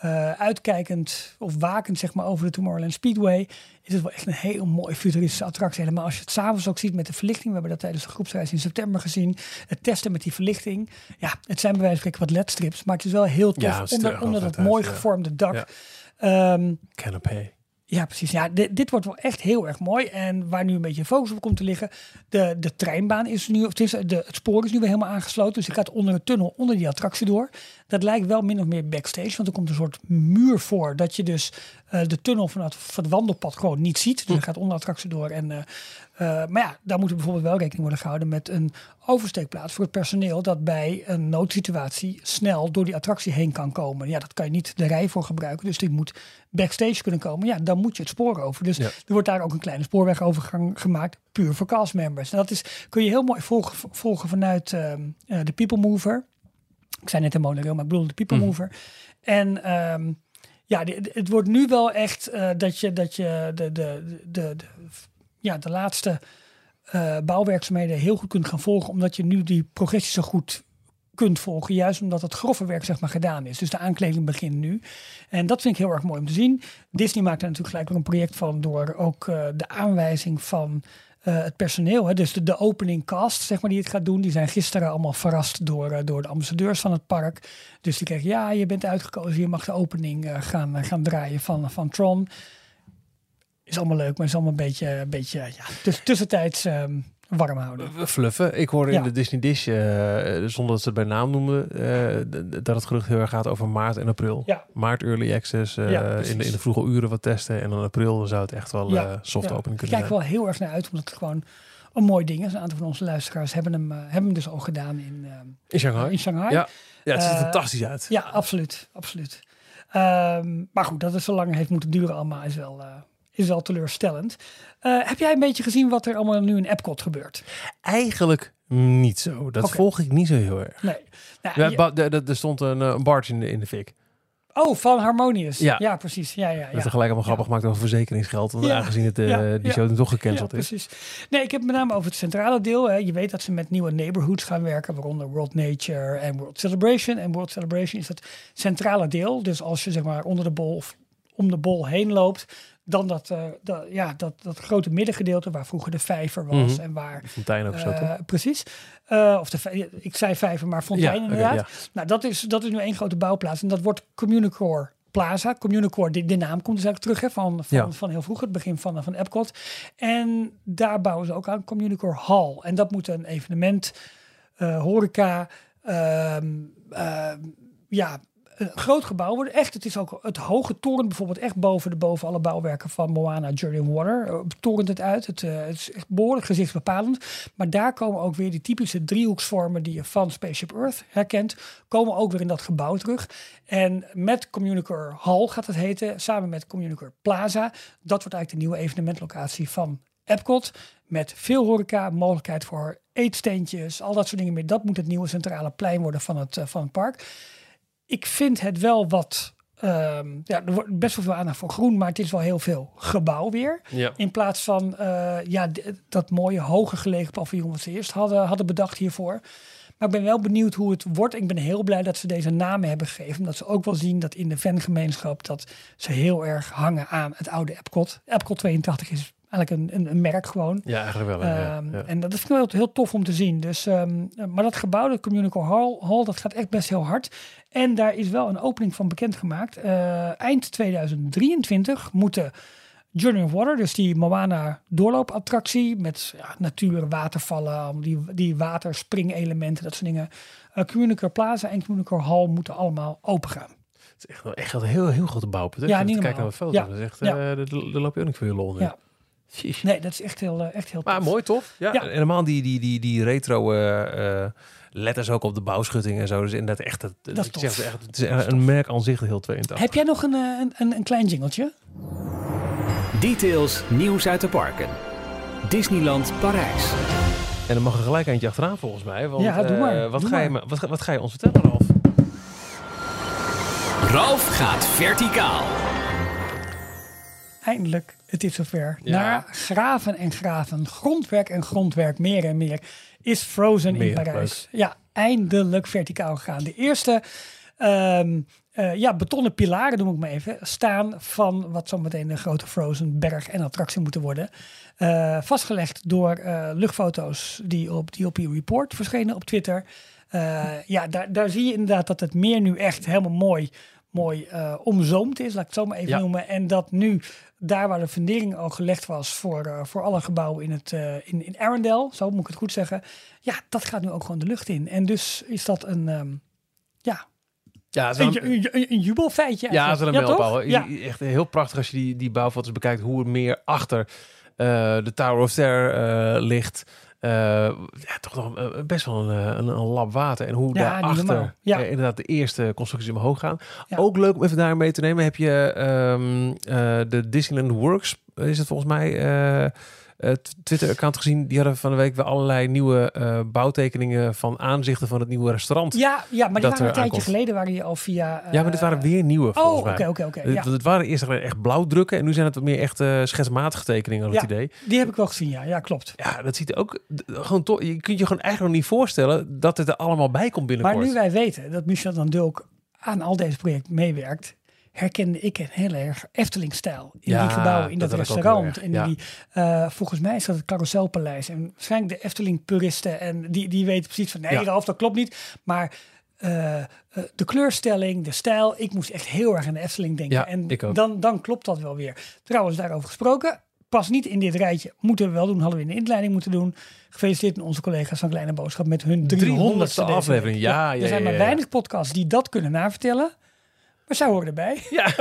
Uh, uitkijkend of wakend zeg maar, over de Tomorrowland Speedway. Is het wel echt een heel mooi futuristische attractie. Helemaal als je het s'avonds ook ziet met de verlichting. We hebben dat tijdens de groepsreis in september gezien. Het testen met die verlichting. Ja, het zijn bij wijze van spreken wat ledstrips. Maar het is wel heel tof Ja, er onder, onder dat uit, mooi ja. gevormde dak. Ja. Ehm, Canopé. ja, precies. Ja, dit, dit wordt wel echt heel erg mooi. En waar nu een beetje focus op komt te liggen. De, de treinbaan is nu, of het, is, de, het spoor is nu weer helemaal aangesloten. Dus je gaat onder een tunnel, onder die attractie door. Dat lijkt wel min of meer backstage. Want er komt een soort muur voor. Dat je dus eh, de tunnel van het, van het wandelpad gewoon niet ziet. Dus je gaat onder de attractie door. En, eh, eh, maar ja, daar moet er bijvoorbeeld wel rekening worden gehouden met een oversteekplaats voor het personeel. Dat bij een noodsituatie snel door die attractie heen kan komen. Ja, dat kan je niet de rij voor gebruiken. Dus die moet backstage kunnen komen. Ja, dan moet je het spoor over. Dus Ja. er wordt daar ook een kleine spoorwegovergang gemaakt. Puur voor castmembers. En dat is, kun je heel mooi volgen, volgen vanuit ehm, eh, de People Mover. Ik zei net de monorail, maar ik bedoel de People Mhm. Mover. En ehm, ja, het wordt nu wel echt eh, dat je, dat je de, de, de, de, ja, de laatste eh, bouwwerkzaamheden heel goed kunt gaan volgen. Omdat je nu die progressie zo goed kunt volgen. Juist omdat het grove werk zeg maar gedaan is. Dus de aankleding begint nu. En dat vind ik heel erg mooi om te zien. Disney maakt er natuurlijk gelijk weer een project van. Door ook eh, de aanwijzing van eh, het personeel. Hè. Dus de, opening cast zeg maar, die het gaat doen. Die zijn gisteren allemaal verrast door, eh, door de ambassadeurs van het park. Dus die kregen ja je bent uitgekozen. Je mag de opening eh, gaan, gaan draaien van, van Tron. Is allemaal leuk. Maar is allemaal een beetje, een beetje ja, tussentijds ehm, warm houden. Fluffen. Ik hoorde Ja. in de Disney Dish, eh, zonder dat ze het bij naam noemden, eh, dat het gerucht heel erg gaat over maart en april. Ja. Maart early access, eh, Ja, in, de, in de vroege uren wat testen. En dan april zou het echt wel soft Ja, opening Ik kunnen kijk zijn. wel heel erg naar uit, omdat het gewoon een mooi ding is. Een aantal van onze luisteraars hebben hem, hebben hem dus al gedaan in, In Shanghai? in Shanghai. Ja. Ja, het ziet er fantastisch uit. Ja, absoluut. absoluut. Ehm, maar goed, dat het zo lang heeft moeten duren allemaal is wel, is wel teleurstellend. Eh, heb jij een beetje gezien wat er allemaal nu in Epcot gebeurt? Eigenlijk niet zo. Dat volg ik niet zo heel erg. Nee. Nou, Ja, je- er stond een, eh, een barge in de, in de fik. oh, van Harmonious. Ja. Ja, precies. Ja, ja, Dat ja. is tegelijk allemaal grappig gemaakt over verzekeringsgeld. Want Ja. aangezien het, Ja. die show toch gecanceld is. precies. Nee, ik heb met name over het centrale deel. Hè. Je weet dat ze met nieuwe neighborhoods gaan werken, waaronder World Nature en World Celebration. En World Celebration is het centrale deel. Dus als je zeg maar onder de bol of om de bol heen loopt, dan dat, eh, dat, ja, dat, dat grote middengedeelte waar vroeger de vijver was Mhm. en waar Fontein ook zo, eh, precies. Eh, of de, ik zei vijver, maar fontein Ja, inderdaad. ja. Nou, dat is, dat is nu één grote bouwplaats. En dat wordt Communicore Plaza. Communicore, de, de naam komt dus eigenlijk terug hè, van, van, Ja. van heel vroeg, het begin van, van Epcot. En daar bouwen ze ook aan Communicore Hall. En dat moet een evenement, horeca, ehm, ehm, ja, een groot gebouw worden. Echt, het is ook het hoge toren bijvoorbeeld echt boven, de, boven alle bouwwerken van Moana Journey Water. eh, torent het uit. Het, eh, het is echt behoorlijk gezichtsbepalend. Maar daar komen ook weer die typische driehoeksvormen die je van Spaceship Earth herkent, komen ook weer in dat gebouw terug. En met Communicore Hall gaat het heten, samen met Communicore Plaza. Dat wordt eigenlijk de nieuwe evenementlocatie van Epcot. Met veel horeca, mogelijkheid voor eetsteentjes, al dat soort dingen meer. Dat moet het nieuwe centrale plein worden van het, eh, van het park. Ik vind het wel wat. ehm, ja, er wordt best wel veel aandacht voor groen, maar het is wel heel veel gebouw weer. Ja. In plaats van eh, ja, dat mooie hoger gelegen paviljoen wat ze eerst hadden, hadden bedacht hiervoor. Maar ik ben wel benieuwd hoe het wordt. Ik ben heel blij dat ze deze namen hebben gegeven. Omdat ze ook wel zien dat in de fangemeenschap dat ze heel erg hangen aan het oude Epcot. Epcot 82 is eigenlijk een, een, een merk gewoon. Ja, eigenlijk wel. ja, Ehm, ja. En dat vind ik wel heel tof om te zien. Dus, ehm, maar dat gebouw, de Communical Hall, Hall, dat gaat echt best heel hard. En daar is wel een opening van bekendgemaakt. Eh eind 2023 moeten Journey of Water, dus die Moana doorloopattractie met ja, natuur, watervallen, die, die waterspringelementen, dat soort dingen. Uh, Plaza en Communicore Hall moeten allemaal open gaan. Het is echt, wel- echt een heel, heel grote bouwpunt. hè? Ja, Als je niet Kijk naar wat foto's. Ja, Dat is echt, ja. daar daar loop je ook niet voor je lol nu. Ja. Sheesh. Nee, dat is echt heel, eh, echt heel Maar tof. mooi, tof. Ja, Ja. en helemaal die, die, die, die retro eh, eh, letters ook op de bouwschutting en zo. Dus inderdaad echt, het, Dat is zeg echt, het is een, merk aan zich heel 82. Heb jij nog een, een, een, een klein jingeltje? Details nieuws uit de parken. Disneyland Parijs. En dan mag er gelijk eentje achteraan volgens mij. Want, Ja, doe eh, maar, wat, doe ga je, maar. wat, ga- wat ga je ons vertellen, Ralf? Ralf gaat verticaal. eindelijk, het is zover. Ja. Na graven en graven, grondwerk en grondwerk, meer en meer, is Frozen in Parijs. Ja, eindelijk verticaal gegaan. De eerste ehm, eh, ja, betonnen pilaren, noem ik maar even, staan van wat zometeen de grote Frozen berg en attractie moeten worden. Eh, vastgelegd door eh, luchtfoto's die op, je report verschenen op Twitter. Ja, daar, daar zie je inderdaad dat het meer nu echt helemaal mooi, mooi eh, omzoomd is, laat ik het zo maar even Ja. noemen. En dat nu, daar waar de fundering al gelegd was voor, eh, voor alle gebouwen in, het, eh, in, in Arendelle, zo moet ik het goed zeggen. Ja, dat gaat nu ook gewoon de lucht in. En dus is dat een, ehm, ja, Ja, het is een, wel een- een, een, een jubelfeitje. Ja, het is wel een hoor. Echt heel prachtig als je die, die bouwfoto's bekijkt, hoe het meer achter de Tower of Terror ligt. Eh, ja, toch nog eh, best wel een, eh, een, een lab water. En hoe Ja, daarachter. Ja. eh, inderdaad de eerste constructies omhoog gaan. Ja. Ook leuk om even daar mee te nemen. Heb je ehm, eh, de Disneyland Works, is het volgens mij, Twitter-account gezien. Die hadden van de week weer allerlei nieuwe eh, bouwtekeningen van aanzichten van het nieuwe restaurant. Ja, Ja, ja, maar die dat waren een tijdje aankomt. geleden waren die al via... eh, maar dit waren weer nieuwe Oh, oké, oké, oké. Eh, ja. Want het waren eerst echt blauwdrukken en nu zijn het wat meer echt eh, schetsmatige tekeningen, had ik het Ja. idee. Die heb ik wel gezien, ja. Ja, klopt. Ja, dat ziet er ook gewoon toch. Je kunt je gewoon eigenlijk nog niet voorstellen dat het er allemaal bij komt Maar binnenkort. nu wij weten dat Michel dan Dulk aan al deze projecten meewerkt, herkende ik een heel erg Efteling-stijl in Ja, die gebouwen, in dat, restaurant. En die, eh, volgens mij is dat het Carouselpaleis. En waarschijnlijk de Efteling-puristen en die, die weten precies van nee, Ja. Ralf, dat klopt niet. Maar eh, eh, de kleurstelling, de stijl, ik moest echt heel erg aan de Efteling denken. Ja, en ik ook. Dan, dan klopt dat wel weer. Trouwens, daarover gesproken. Pas niet in dit rijtje. Moeten we wel doen. Hadden we in de inleiding moeten doen. Gefeliciteerd aan onze collega's van Kleine Boodschap met hun 300ste 300ste deze aflevering. week. Ja, ja, er zijn ja, maar ja. weinig podcasts die dat kunnen navertellen. Maar zij horen erbij. Ja,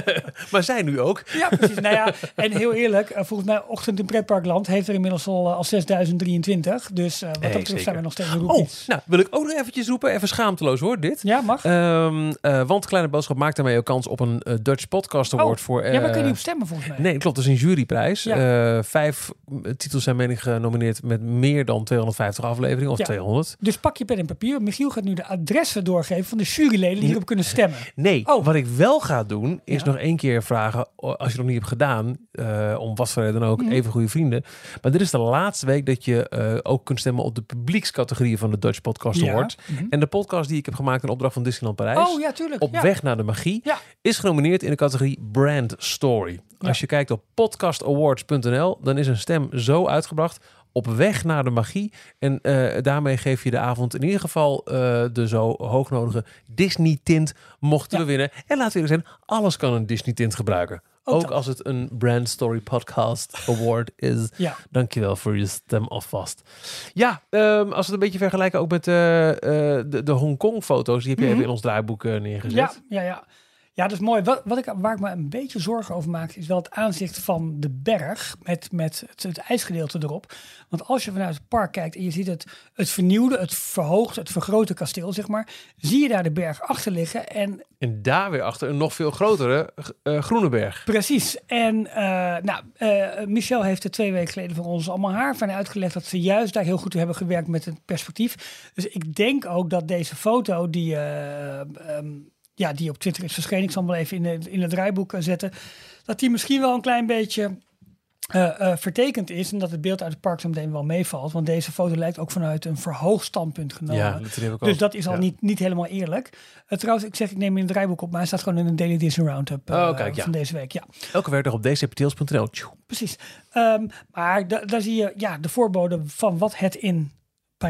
maar zij nu ook. Ja, precies. nou ja, en heel eerlijk, eh, volgens mij Ochtend in Pretparkland heeft er inmiddels al, eh, al 6023. Dus eh, wat dat betreft zijn we nog steeds een Oh, nou wil ik ook nog eventjes roepen. Even schaamteloos hoor, dit. Ja, mag. Ehm, eh, want Kleine Boodschap maakt daarmee ook kans op een Dutch Podcast Award Oh, voor... ja, maar kun je niet op stemmen volgens mij. Nee, klopt. Dat is een juryprijs. Ja. Vijf titels zijn meen ik genomineerd met meer dan 250 afleveringen. Of Ja. 200. Dus pak je pen en papier. Michiel gaat nu de adressen doorgeven van de juryleden die hierop kunnen stemmen. Nee, Oh. Wat ik wel ga doen, is Ja. nog één keer vragen, als je het nog niet hebt gedaan, eh, om wat voor reden dan ook, Mhm. even goede vrienden. Maar dit is de laatste week dat je eh, ook kunt stemmen op de publiekscategorie van de Dutch Podcast Ja. Award. Mhm. En de podcast die ik heb gemaakt in opdracht van Disneyland Parijs, Oh ja, tuurlijk. Op ja. weg naar de magie, Ja. is genomineerd in de categorie Brand Story. Als je kijkt op podcastawards.nl, dan is een stem zo uitgebracht. Op weg naar de magie. En eh, daarmee geef je de avond in ieder geval eh, de zo hoognodige Disney-tint mochten Ja. we winnen. En laten we eerlijk zijn, alles kan een Disney-tint gebruiken. Ook als het een Brand Story Podcast Award is. Ja. Dankjewel voor je stem alvast. Ja, ehm, als we het een beetje vergelijken ook met eh, de, de Hongkong-foto's. Die heb je even in ons draaiboek neergezet. Ja, ja, ja. Ja, dat is mooi. Wat, wat ik, waar ik me een beetje zorgen over maak, is wel het aanzicht van de berg met, met het, het ijsgedeelte erop. Want als je vanuit het park kijkt en je ziet het, het vernieuwde, het verhoogde, het vergrote kasteel, zeg maar, zie je daar de berg achter liggen. En En daar weer achter een nog veel grotere eh Groeneberg. precies. En eh, nou, eh, Michel heeft er twee weken geleden voor ons allemaal haar van uitgelegd dat ze juist daar heel goed hebben gewerkt met het perspectief. Dus ik denk ook dat deze foto die. eh, ehm, ja, die op Twitter is verschenen. Ik zal hem wel even in, de, in het draaiboek eh, zetten. Dat die misschien wel een klein beetje eh, eh, vertekend is. En dat het beeld uit het park zo meteen wel meevalt. Want deze foto lijkt ook vanuit een verhoogd standpunt genomen. Ja, dat heb ik dus dat is al Ja. niet, niet helemaal eerlijk. Uh, trouwens, ik zeg, ik neem in het draaiboek op, maar hij staat gewoon in een Daily Disney Roundup Oh, kijk, ja. van deze week. Ja, Elke werkdag op dcptils.nl. Tjoe. precies. Um, maar da daar zie je ja, de voorbode van wat het in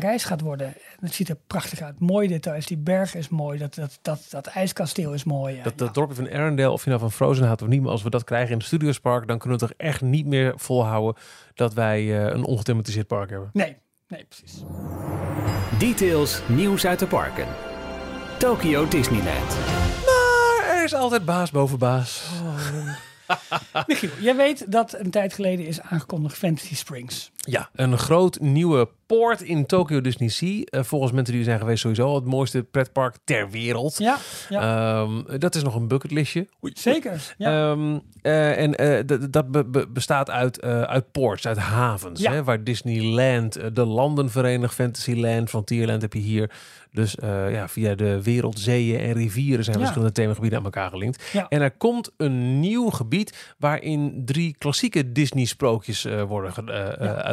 Parijs gaat worden. Het ziet er prachtig uit. Mooie details. Die berg is mooi. Dat, dat, dat, dat ijskasteel is mooi. Dat, dat dorpje van Arendelle, of je nou van Frozen houdt of niet, maar als we dat krijgen in het Studiospark, dan kunnen we toch echt niet meer volhouden dat wij uh, een ongethematiseerd park hebben. Nee, nee, precies. Details, nieuws uit de parken. Tokyo Disneyland. Maar er is altijd baas boven baas. Michiel, jij weet dat een tijd geleden is aangekondigd Fantasy Springs. Ja, een groot nieuwe poort in Tokyo Disney Sea. Eh, volgens mensen die er zijn geweest sowieso het mooiste pretpark ter wereld. Ja, ja. Ehm, dat is nog een bucketlistje. zeker. Ja. Ehm, eh, en eh, dat be- be- bestaat uit, uit ports, uit havens. Ja. Hè, waar Disneyland, de landen verenigt, Fantasyland, Frontierland heb je hier. Dus ja, via de wereld, zeeën en rivieren zijn verschillende themagebieden aan elkaar gelinkt. En er komt een nieuw gebied waarin drie klassieke Disney-sprookjes worden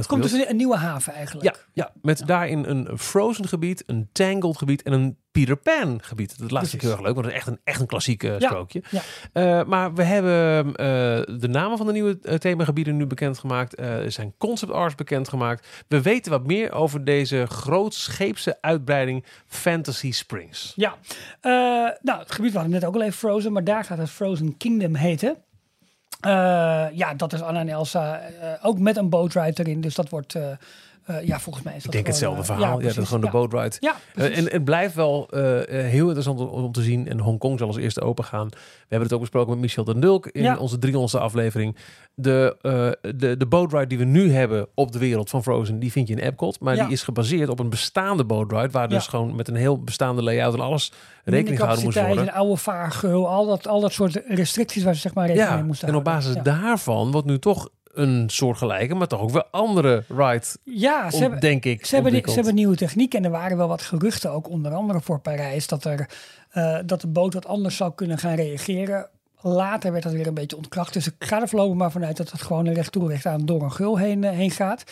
eh, eh. Het komt uitgebeeld. dus een, een nieuwe haven eigenlijk. Ja, ja, met daarin een Frozen gebied, een Tangled gebied en een Peter Pan gebied. Dat laatste ik heel erg leuk, want dat is echt een, echt een klassiek eh, Ja, sprookje. ja. Eh, maar we hebben eh, de namen van de nieuwe eh, themagebieden nu bekendgemaakt. Eh, er zijn concept arts bekendgemaakt. We weten wat meer over deze grootscheepse uitbreiding Fantasy Springs. Ja, Eh, nou, het gebied waren net ook al even Frozen, maar daar gaat het Frozen Kingdom heten. Eh, ja, dat is Anna en Elsa, eh, ook met een boatride erin. Dus dat wordt, eh, ja, volgens mij is Ik dat denk gewoon, hetzelfde eh, verhaal. Ja, is gewoon de ja. boat ride. Ja, Eh, en het blijft wel heel interessant om, te zien. En Hongkong zal als eerste open gaan. We hebben het ook besproken met Michel den Dulk in onze 300ste aflevering. De, de, de boatride die we nu hebben op de wereld van Frozen, die vind je in Epcot. Maar die is gebaseerd op een bestaande boatride. Waar dus gewoon met een heel bestaande layout en alles rekening gehouden moest worden. Een oude vaargeul, al dat, al dat soort restricties waar ze zeg maar rekening mee moesten en op basis daarvan wordt nu toch een soortgelijke, maar toch ook weer andere ride, Ja, ze hebben, denk ik, Ze hebben, ze hebben nieuwe techniek en er waren wel wat geruchten, ook onder andere voor Parijs, dat, er, eh, dat de boot wat anders zou kunnen gaan reageren. Later werd dat weer een beetje ontkracht. Dus ik ga er voorlopig maar vanuit dat het gewoon recht toe recht aan door een gul heen, eh, heen gaat.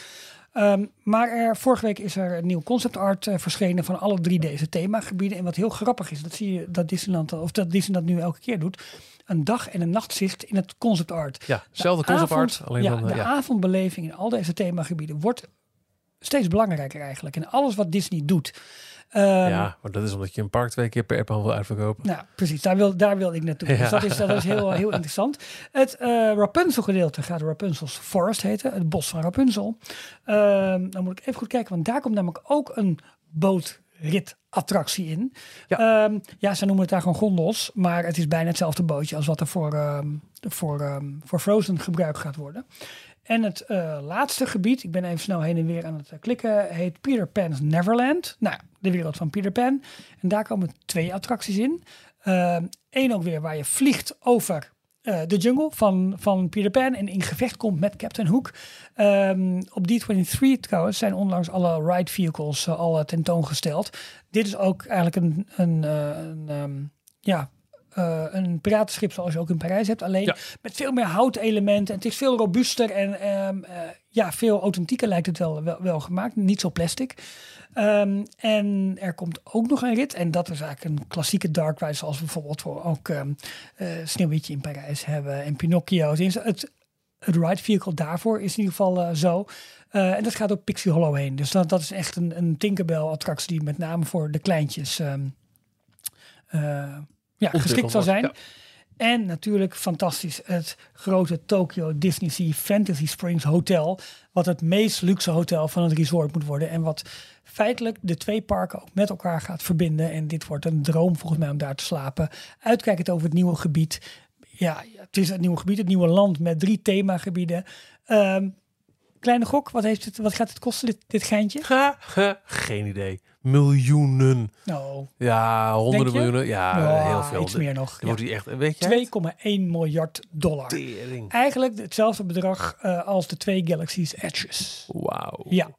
Ehm, maar er, vorige week is er een nieuw concept art eh, verschenen van alle drie deze themagebieden. En wat heel grappig is, dat zie je dat Disneyland, of dat Disney dat nu elke keer doet. Een dag en een nachtzicht in het concept art. Ja, hetzelfde De concept art, alleen ja, dan... eh, de ja. avondbeleving in al deze themagebieden wordt steeds belangrijker eigenlijk. En alles wat Disney doet. Ehm, ja, maar dat is omdat je een park twee keer per app wil uitverkopen. Nou, precies. Daar wil, daar wil ik naartoe. Ja. Dus dat is, dat is heel, heel interessant. Het eh, Rapunzel gedeelte gaat Rapunzel's Forest heten. Het bos van Rapunzel. Ehm, dan moet ik even goed kijken, want daar komt namelijk ook een bootrit-attractie in. Ja. ja, ze noemen het daar gewoon gondels. Maar het is bijna hetzelfde bootje als wat er voor, ehm, voor, ehm, voor Frozen gebruikt gaat worden. En het eh, laatste gebied, ik ben even snel heen en weer aan het eh, klikken, heet Peter Pan's Neverland. Nou, de wereld van Peter Pan. En daar komen twee attracties in. Eén ook weer waar je vliegt over eh, de jungle van, van Peter Pan en in gevecht komt met Captain Hook. Ehm, op D23 trouwens zijn onlangs alle ride vehicles eh, al tentoongesteld. Dit is ook eigenlijk een, een, eh, een ehm, ja, eh, een piratenschip zoals je ook in Parijs hebt. Alleen Ja. met veel meer houtelementen. Het is veel robuuster en ehm, eh, ja, veel authentieker lijkt het wel, wel, wel gemaakt. Niet zo plastic. Ehm, en er komt ook nog een rit. En dat is eigenlijk een klassieke dark ride. Zoals we bijvoorbeeld voor ook eh, Sneeuwwitje in Parijs hebben. En Pinocchio. Het, het, het ride vehicle daarvoor is in ieder geval zo. En dat gaat ook Pixie Hollow heen. Dus dat, dat is echt een, een Tinkerbell attractie. Die met name voor de kleintjes ja, geschikt zal zijn. Ja. En natuurlijk fantastisch het grote Tokyo Disney Sea Fantasy Springs Hotel. Wat het meest luxe hotel van het resort moet worden. En wat feitelijk de twee parken ook met elkaar gaat verbinden. En dit wordt een droom volgens mij om daar te slapen. Uitkijkend over het nieuwe gebied. Ja, het is het nieuwe gebied, het nieuwe land met drie themagebieden. Ehm, kleine gok, wat, heeft het, wat gaat het kosten, dit, dit geintje? Geen idee. Miljoenen. Nou, Ja, honderden miljoenen. Ja, ja, heel veel. iets meer nog. Dan die echt, weet je? 2,1 miljard dollar. Tering. Eigenlijk hetzelfde bedrag eh, als de twee Galaxy's Edges. Wauw. Ja.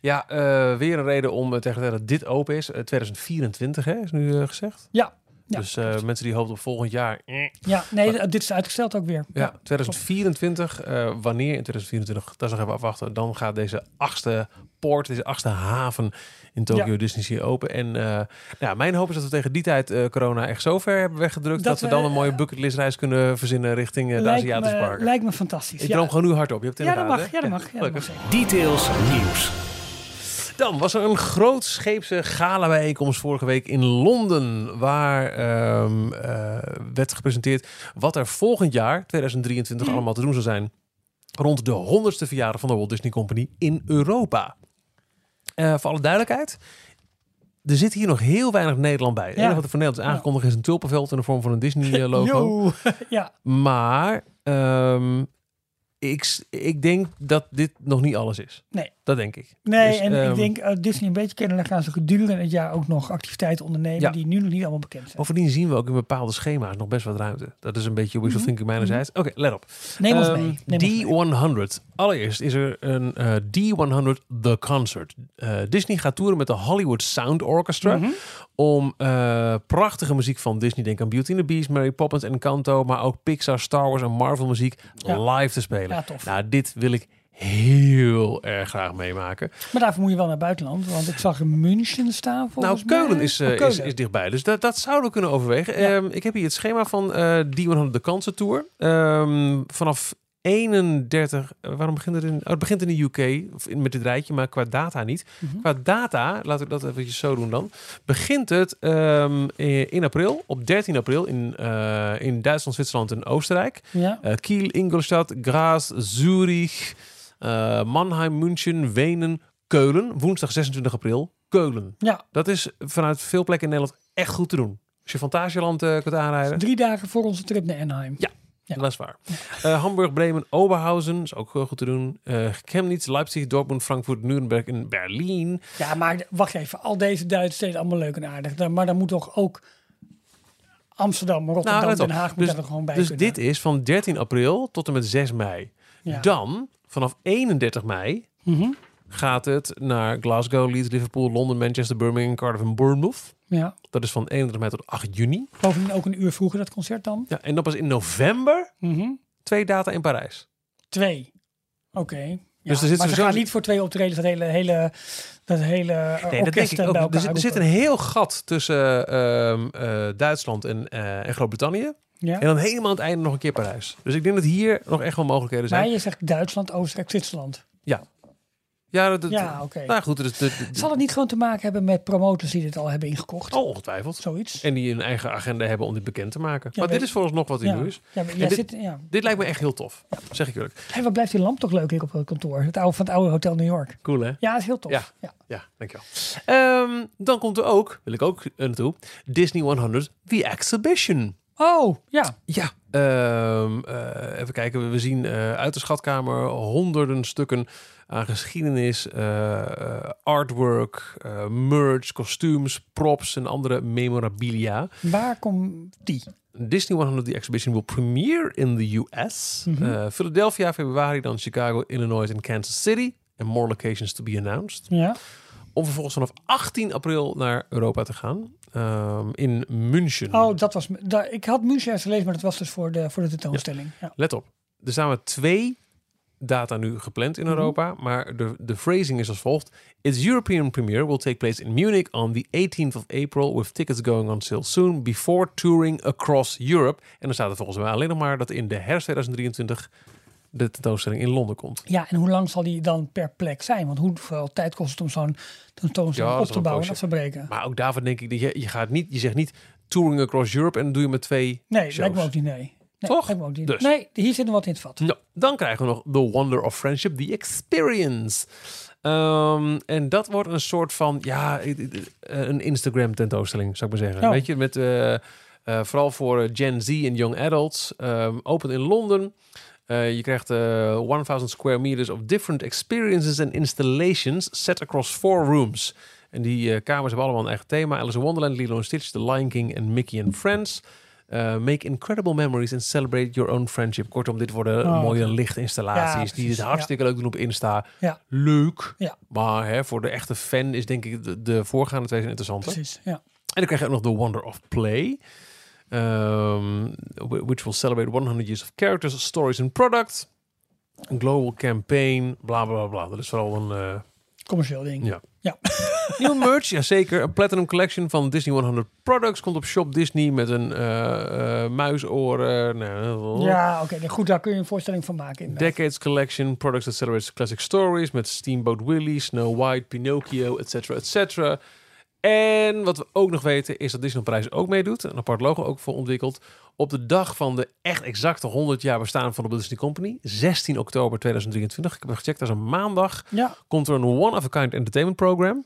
Ja, eh, weer een reden om eh, te zeggen dat dit open is. Eh, 2024 hè, is nu eh, gezegd. Ja. Ja. dus eh, mensen die hopen op volgend jaar. eh, ja, nee, dit is uitgesteld ook weer. Ja, 2024. eh, wanneer in 2024? Dat is nog even afwachten. Dan gaat deze achtste poort, deze achtste haven in Tokyo Ja. Disney Sea open. En eh, ja, mijn hoop is dat we tegen die tijd eh, corona echt zo ver hebben weggedrukt... dat, Dat we dan een mooie eh, bucketlist reis kunnen verzinnen richting de Aziatische parken. lijkt me fantastisch. Ik ja. droom gewoon nu hardop. Je hebt ja, de dat mag. hè? Ja, dat mag. Ja, dat mag gelukkig. zeker. Details nieuws. Dan was er een grootscheepse gala-bijeenkomst vorige week in Londen. Waar ehm, eh, werd gepresenteerd wat er volgend jaar, 2023, Mhm. allemaal te doen zou zijn. Rond de 100ste verjaardag van de Walt Disney Company in Europa. Eh, voor alle duidelijkheid. Er zit hier nog heel weinig Nederland bij. Het Ja. wat er voor Nederland is aangekondigd is een tulpenveld in de vorm van een Disney-logo. Yo. ja, Maar ehm, ik, ik denk dat dit nog niet alles is. Nee. Dat denk ik. Nee, Dus, en ehm, ik denk uh, Disney een beetje kennen, dan gaan ze gedurende het jaar ook nog activiteiten ondernemen Ja. die nu nog niet allemaal bekend zijn. Bovendien zien we ook in bepaalde schema's nog best wat ruimte. Dat is een beetje wishful Mhm. thinking mijnerzijds. Oké, let op. Neem ons Ehm, mee. Neem ons mee. D100. Allereerst is er een eh, D100 The Concert. Eh, Disney gaat toeren met de Hollywood Sound Orchestra. Mhm. Om eh, prachtige muziek van Disney, denk aan Beauty and the Beast, Mary Poppins en Encanto. Maar ook Pixar, Star Wars en Marvel muziek Ja. live te spelen. Ja, tof. Nou, dit wil ik heel erg graag meemaken. Maar daarvoor moet je wel naar buitenland, want ik zag in München staan volgens nou, Keulen is, Oh, is, Keulen. is dichtbij. Dus dat, dat zouden we kunnen overwegen. Ja. Ehm, ik heb hier het schema van eh D100 de Concert Tour. Ehm, vanaf 31... eh, waarom begint het in... Oh, het begint in de UK of in, met dit rijtje, maar qua data niet. Mhm. Qua data, laten we dat eventjes zo doen dan. Begint het ehm, eh, in april, op 13 april, in, eh, in Duitsland, Zwitserland en Oostenrijk. Ja, Eh, Kiel, Ingolstadt, Graz, Zurich, eh, Mannheim, München, Wenen, Keulen. Woensdag 26 april, Keulen. ja, Dat is vanuit veel plekken in Nederland echt goed te doen. Als je Fantasieland kunt aanrijden, drie dagen voor onze trip naar Anaheim. Ja. Ja. dat is waar. Eh, Hamburg, Bremen, Oberhausen is ook heel goed te doen. Eh Chemnitz, Leipzig, Dortmund, Frankfurt, Nuremberg en Berlijn. Ja, maar wacht even. Al deze Duitse steden allemaal leuk en aardig. Maar dan moet toch ook Amsterdam, Rotterdam, Nou. Den Haag moet Dus- er gewoon bij Dus kunnen. dit is van 13 april tot en met 6 mei. Ja. Dan, vanaf 31 mei, Mhm. Gaat het naar Glasgow, Leeds, Liverpool, Londen, Manchester, Birmingham, Cardiff en Bournemouth. Ja. Dat is van 31 mei tot 8 juni. Bovendien ook een uur vroeger dat concert dan. Ja, en dan pas in november Mhm. twee data in Parijs. Twee. Oké. Ja, Dus er zit maar ze gaan niet voor twee optredens dat hele, hele, dat hele eh, Nee, dat denk ik ook. Er, zit- er zit een heel gat tussen ehm, eh, Duitsland en, eh, en Groot-Brittannië. Ja. En dan helemaal aan het einde nog een keer Parijs. Dus ik denk dat hier nog echt wel mogelijkheden zijn. Maar je zegt Duitsland, Oostenrijk, Zwitserland. Ja, dat, dat- Ja, oké. Nou goed, dus, de, de- Zal het niet gewoon te maken hebben met promotors die dit al hebben ingekocht? oh, ongetwijfeld. Zoiets? En die een eigen agenda hebben om dit bekend te maken. Ja, maar dit is vooralsnog wat in ja. nu is. Ja, maar En jij dit- zit, ja. Dit lijkt me echt heel tof. Zeg ik eerlijk. Hey, wat blijft die lamp toch leuk hier op het kantoor? Het oude, van het oude Hotel New York. Cool hè? Ja, is heel tof. Ja. ja. Ja, dankjewel. Ehm, dan komt er ook, wil ik ook eh, naartoe, Disney 100 The Exhibition. Oh, ja. Ja, ehm, eh, even kijken. We zien eh, uit de schatkamer honderden stukken aan geschiedenis, eh, artwork, merch, kostuums, props en andere memorabilia. Waar komt die? Disney 100 The Exhibition will premiere in the US. Mhm. Eh, Philadelphia, februari, dan Chicago, Illinois en Kansas City. En more locations to be announced. Ja. Om vervolgens vanaf 18 april naar Europa te gaan. Ehm, in München. Oh, dat was... Daar, ik had München eens gelezen, maar dat was dus voor de, voor de tentoonstelling. Ja. Let op. Er staan maar twee data nu gepland in Mhm. Europa. Maar de, de phrasing is als volgt. Its European premiere will take place in Munich on the 18th of April. With tickets going on sale soon. Before touring across Europe. En dan staat er volgens mij alleen nog maar dat in de herfst 2023 de tentoonstelling in Londen komt. ja, en hoe lang zal die dan per plek zijn? Want hoeveel tijd kost het om zo'n tentoonstelling Ja, op te bouwen en af te breken? Maar ook daarvan denk ik dat je, je gaat niet, je zegt niet touring across Europe en dan doe je met twee Nee, shows. lijkt me ook niet, nee. nee Toch? ook niet. Dus. Nee, hier zit nog wat in het vat. Nou, dan krijgen we nog The Wonder of Friendship, The Experience. Ehm, en dat wordt een soort van, ja, eh, eh, een Instagram tentoonstelling, zou ik maar zeggen. Oh. Weet je, met eh, eh, vooral voor eh, Gen Z en young adults. Ehm open in Londen. Eh, je krijgt eh 1000 square meters of different experiences and installations set across four rooms. En die eh, kamers hebben allemaal een eigen thema. Alice in Wonderland, Lilo and Stitch, The Lion King en Mickey and Friends. Make incredible memories and celebrate your own friendship. Kortom, dit worden Oh, mooie lichtinstallaties Ja, die het hartstikke leuk doen op Insta. Ja. Leuk. Ja. Maar hè, voor de echte fan is denk ik de, de voorgaande twee zijn interessanter. Precies, ja. En dan krijg je ook nog The Wonder of Play. Wh- which will celebrate 100 years of characters, stories and products. Een global campaign, bla bla bla. Dat is vooral een eh, Commercieel ding. Ja. Ja. nieuwe merch. Jazeker. Een Platinum Collection van Disney 100 Products komt op Shop Disney met een eh, muisoren. Ja, oké. goed, daar kun je een voorstelling van maken. inderdaad. Decades Collection, products that celebrates classic stories met Steamboat Willie, Snow White, Pinocchio, etc. etc. En wat we ook nog weten is dat Disneyland Parijs ook meedoet. Een apart logo ook voor ontwikkeld. Op de dag van de echt exacte 100 jaar bestaan van de Disney Company, 16 oktober 2023. Ik heb gecheckt, dat is een maandag. Ja, Komt er een one-of-a-kind entertainment program.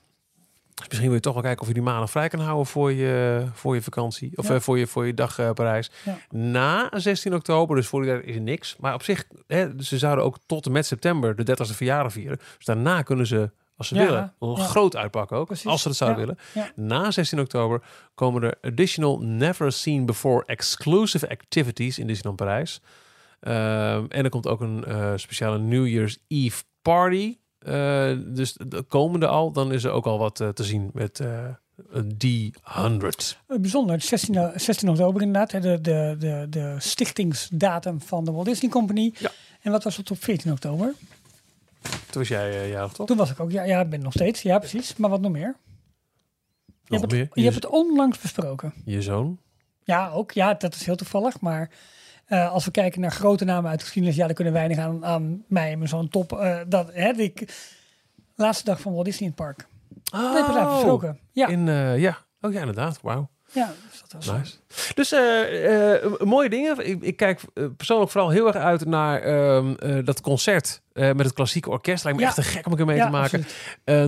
Dus misschien wil je toch wel kijken of je die maanden vrij kan houden voor je, voor je vakantie. Of Ja. eh, voor, je, voor je dag eh, Parijs. Ja. Na 16 oktober, dus voor die is er niks. Maar op zich, hè, ze zouden ook tot en met september de 30ste verjaardag vieren. Dus daarna kunnen ze, als ze Ja, willen, ja. groot uitpakken ook. Precies. Als ze dat zouden willen. Na 16 oktober komen er additional never seen before exclusive activities in Disneyland Parijs. Ehm, en er komt ook een eh, speciale New Year's Eve party. Eh, dus de komende al, dan is er ook al wat eh, te zien met eh, een D100. Eh, Bijzonder, 16, o- 16 oktober inderdaad, hè, de, de, de, de stichtingsdatum van de Walt Disney Company. Ja. En wat was het op 14 oktober? Toen was jij uh, jarig, toch? Toen was ik ook, ja, ja, ik ben nog steeds, ja precies. Maar wat nog meer? Je, Nog hebt, meer? het, je Je, hebt het onlangs besproken. je zoon? Ja, ook. Ja, dat is heel toevallig. Maar eh, als we kijken naar grote namen uit de geschiedenis, ja, dan kunnen weinig aan, aan mij en mijn zo'n top. eh, dat, hè, ik, laatste dag van Walt Disney in het park. Dat hebben we daar besproken. Ja, In, eh, ja. Oh ja, inderdaad. Wauw. Ja dus dat was Nice. Dus eh, eh, mooie dingen. Ik, ik kijk eh, persoonlijk vooral heel erg uit naar ehm, eh, dat concert met het klassieke orkest. Lijkt me Ja. echt te gek om een keer mee ja, te maken.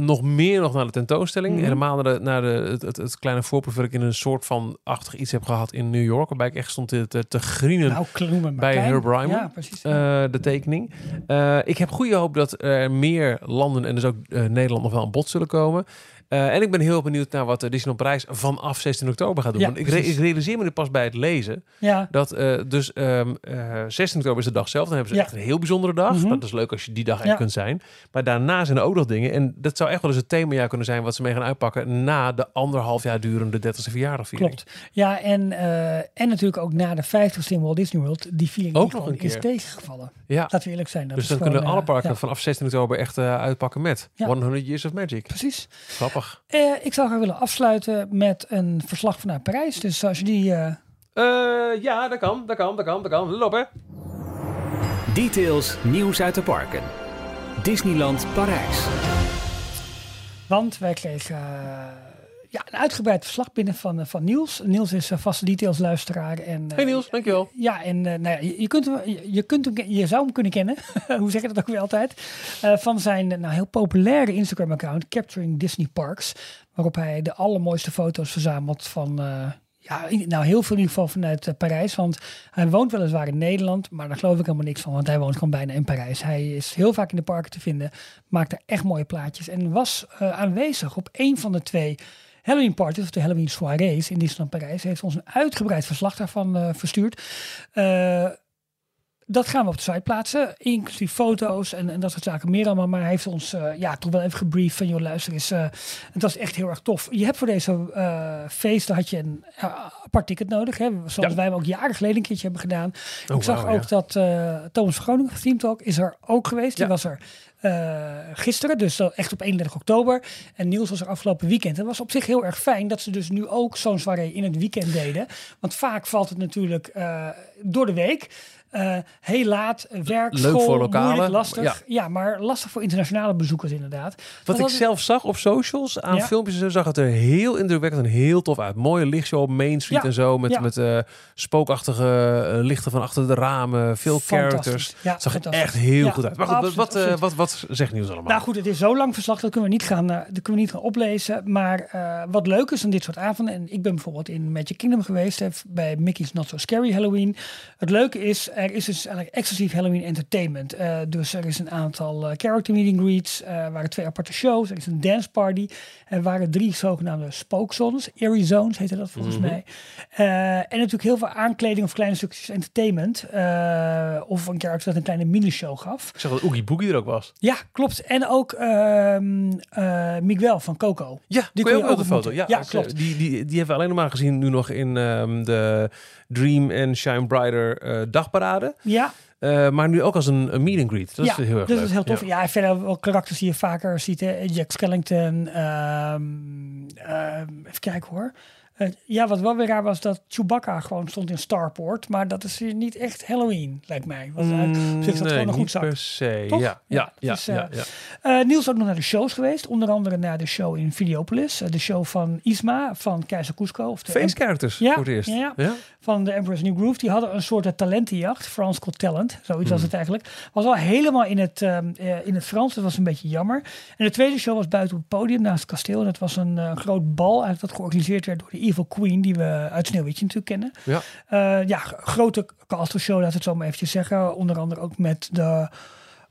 nog meer nog naar de tentoonstelling. Mhm. Helemaal naar, de, naar de, het, het, het kleine voorproef dat ik in een soort van achtig iets heb gehad in New York. Waarbij ik echt stond te, te, te grienen Nou, bij. Herb Ryman. Ja, precies. de tekening. Ik heb goede hoop dat er meer landen en dus ook Nederland nog wel aan bod zullen komen. Eh, en ik ben heel benieuwd naar wat de Disneyland Parijs vanaf 16 oktober gaat doen. Ja, Want ik, re- ik realiseer me dit pas bij het lezen. ja, Dat eh, dus ehm, eh, 16 oktober is de dag zelf. Dan hebben ze Ja. echt een heel bijzondere dag. Mhm. Dat is leuk als je die dag echt kunt zijn. Maar daarna zijn er ook nog dingen. En dat zou echt wel eens het themajaar kunnen zijn... wat ze mee gaan uitpakken na de anderhalf jaar durende 30ste verjaardagviering. klopt. Ja, en, eh, en natuurlijk ook na de 50ste in Walt Disney World, die viering Ook nog een is keer. tegengevallen. Ja, Laten we eerlijk zijn. Dat dus is dan gewoon, kunnen alle parken vanaf 16 oktober echt uitpakken met Ja. 100 Years of Magic. Precies. Grappig. Eh, ik zou graag willen afsluiten met een verslag vanuit Parijs. Dus als je die... eh, Eh, ja, dat kan, dat kan, dat kan, dat kan. Lopen. Details nieuws uit de parken. Disneyland Parijs. Want wij kregen eh, ja, een uitgebreid verslag binnen van, eh, van Niels. Niels is een vaste details luisteraar. En, eh, Hey Niels, dankjewel. Ja, en eh, nou ja, je, je, kunt hem, je, kunt hem, je zou hem kunnen kennen. Hoe zeg je dat ook weer altijd? Eh, van zijn eh, nou, heel populaire Instagram-account, Capturing Disney Parks. Waarop hij de allermooiste foto's verzamelt van... eh, ja, nou heel veel in ieder geval vanuit eh, Parijs. Want hij woont weliswaar in Nederland, maar daar geloof ik helemaal niks van. Want hij woont gewoon bijna in Parijs. Hij is heel vaak in de parken te vinden, maakt daar echt mooie plaatjes. En was eh, aanwezig op een van de twee Halloween parties, of de Halloween soirées in Disneyland Parijs. Heeft ons een uitgebreid verslag daarvan eh, verstuurd. Eh, dat gaan we op de site plaatsen, inclusief foto's en, en dat soort zaken meer allemaal. Maar hij heeft ons eh, ja, toch wel even gebriefd van, joh luister eens, eh, het was echt heel erg tof. Je hebt voor deze eh feesten had je een apart ticket nodig, hè, zoals Ja. wij hem ook jaren geleden een keertje hebben gedaan. Oh, ik zag ook dat Thomas van Groningen Team Talk is er ook geweest. Die was er eh, gisteren, dus echt op 31 oktober. En Niels was er afgelopen weekend. Het was op zich heel erg fijn dat ze dus nu ook zo'n soirée in het weekend deden. Want vaak valt het natuurlijk eh, door de week. Eh, heel laat, eh, werk, Leuk school, voor lokale, moeilijk, lastig. ja. Ja. maar lastig voor internationale bezoekers inderdaad. Wat ik zelf zag op socials, aan Ja. filmpjes, zag het er heel indrukwekkend en heel tof uit. Mooie lichtshow op Main Street Ja, en zo, met, met eh, spookachtige lichten van achter de ramen, veel characters. Het zag er echt heel goed uit. Maar goed, wat, absoluut, wat, absoluut. wat, wat zegt nieuws allemaal? Nou goed, het is zo lang verslag, dat kunnen we niet gaan, dat kunnen we niet gaan oplezen. Maar wat leuk is aan dit soort avonden, en ik ben bijvoorbeeld in Magic Kingdom geweest, bij Mickey's Not So Scary Halloween. Het leuke is, er is dus eigenlijk exclusief Halloween entertainment. Eh, dus er is een aantal eh, character meeting greets, eh, er waren twee aparte shows, er is een dance party. Er waren drie zogenaamde spookzones, eerie zones heette dat volgens Mhm. mij. En natuurlijk heel veel aankleding of kleine stukjes entertainment. of een character dat een kleine minishow gaf. Ik zag dat Oogie Boogie er ook was. Ja, klopt. En ook ehm eh, Miguel van Coco. Ja, Die kon je ook de foto. Ja, klopt. Die, die, die hebben we alleen nog maar gezien nu nog in ehm, de Dream and Shine Brighter dagparade. Ja, Eh, maar nu ook als een, een meet and greet. Dat ja is heel erg dus leuk. dat is heel tof. Ja. Ja. verder wel karakters die je vaker ziet. Jack Skellington. ehm, even kijken hoor. Eh, ja, wat wel weer raar was dat Chewbacca gewoon stond in Starport. Maar dat is hier niet echt Halloween, lijkt mij. Want op zich is dat nee, gewoon een goed zak. per se. Toch? Ja, ja, ja, dus, ja, eh, ja. Eh, Niels is ook nog naar de shows geweest. Onder andere naar de show in Videopolis. Eh, de show van Isma van Keizer Cusco. Of de Face characters Ja, voor het eerst. ja, van de Emperor's New Groove. Die hadden een soort eh, talentenjacht. France Got Talent. Zoiets Hmm. was het eigenlijk. Was al helemaal in het, ehm, eh, in het Frans. Dat was een beetje jammer. En de tweede show was buiten op het podium naast het kasteel. En dat was een eh, groot bal. Dat georganiseerd werd door de Evil Queen. Die we uit Sneeuwwitje natuurlijk kennen. Ja. Eh, ja, grote castleshow, laat het zo maar eventjes zeggen. Onder andere ook met de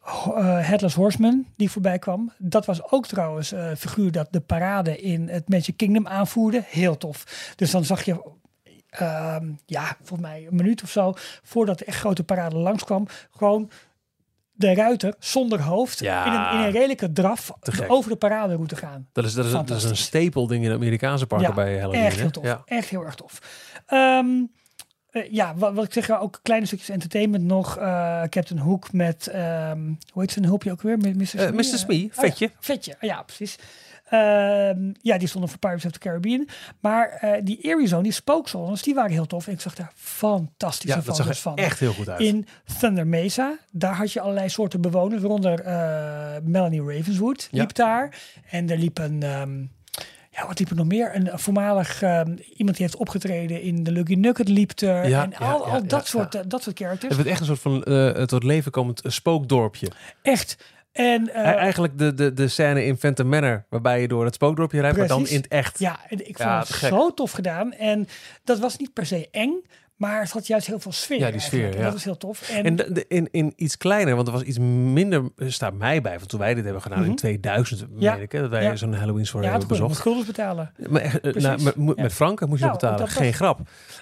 eh, Headless Horseman die voorbij kwam. Dat was ook trouwens eh, een figuur dat de parade in het Magic Kingdom aanvoerde. Heel tof. Dus dan zag je, ehm, ja, volgens mij een minuut of zo, voordat de echt grote parade langskwam, gewoon de ruiter zonder hoofd Ja. in, een, in een redelijke draf over de paraderoute gaan. Dat is, dat, is, dat is een staple ding in de Amerikaanse parken Ja, bij Halloween. Echt heel tof. Ja. Echt heel erg tof. Ehm, eh, ja, wat, wat ik zeg, ook kleine stukjes entertainment nog. Eh Captain Hook met, ehm, hoe heet zijn hulpje ook weer? Met Mr. Eh, Smee? Mr. Smee, Eh, oh vetje. ja, vetje, Ah, ja, precies. Ehm, ja, die stonden voor Pirates of the Caribbean. Maar eh, die Eerie Zone, die spookzones, die waren heel tof. En ik zag daar fantastische Ja, dat foto's zag van. echt heel goed uit. In Thunder Mesa, daar had je allerlei soorten bewoners, waaronder eh, Melanie Ravenswood Ja. liep daar. En er liep een, ehm, ja, wat liep er nog meer? Een voormalig ehm, iemand die heeft opgetreden in de Lucky Nugget liep er. Ja, en al, ja, al dat, soort, eh, dat soort characters. Het werd echt een soort van eh, tot leven komend spookdorpje. Echt. En eh, Eigenlijk de, de, de scène in Phantom Manor, waarbij je door het spookdorpje rijdt, maar dan in het echt. ja, en ik vond Ja, het gek. zo tof gedaan. En dat was niet per se eng, maar het had juist heel veel sfeer. Ja, die sfeer, ja. Dat is heel tof. En, En de, de- in, in iets kleiner, want er was iets minder, er staat mij bij, van toen wij dit hebben gedaan in Mhm. 2000, Ja. meen ik, hè, dat wij Ja. zo'n Halloween story ja, hebben je bezocht. schulden betalen. Maar eh, nou, met, Ja. franken moest je Nou, betalen, was- geen grap.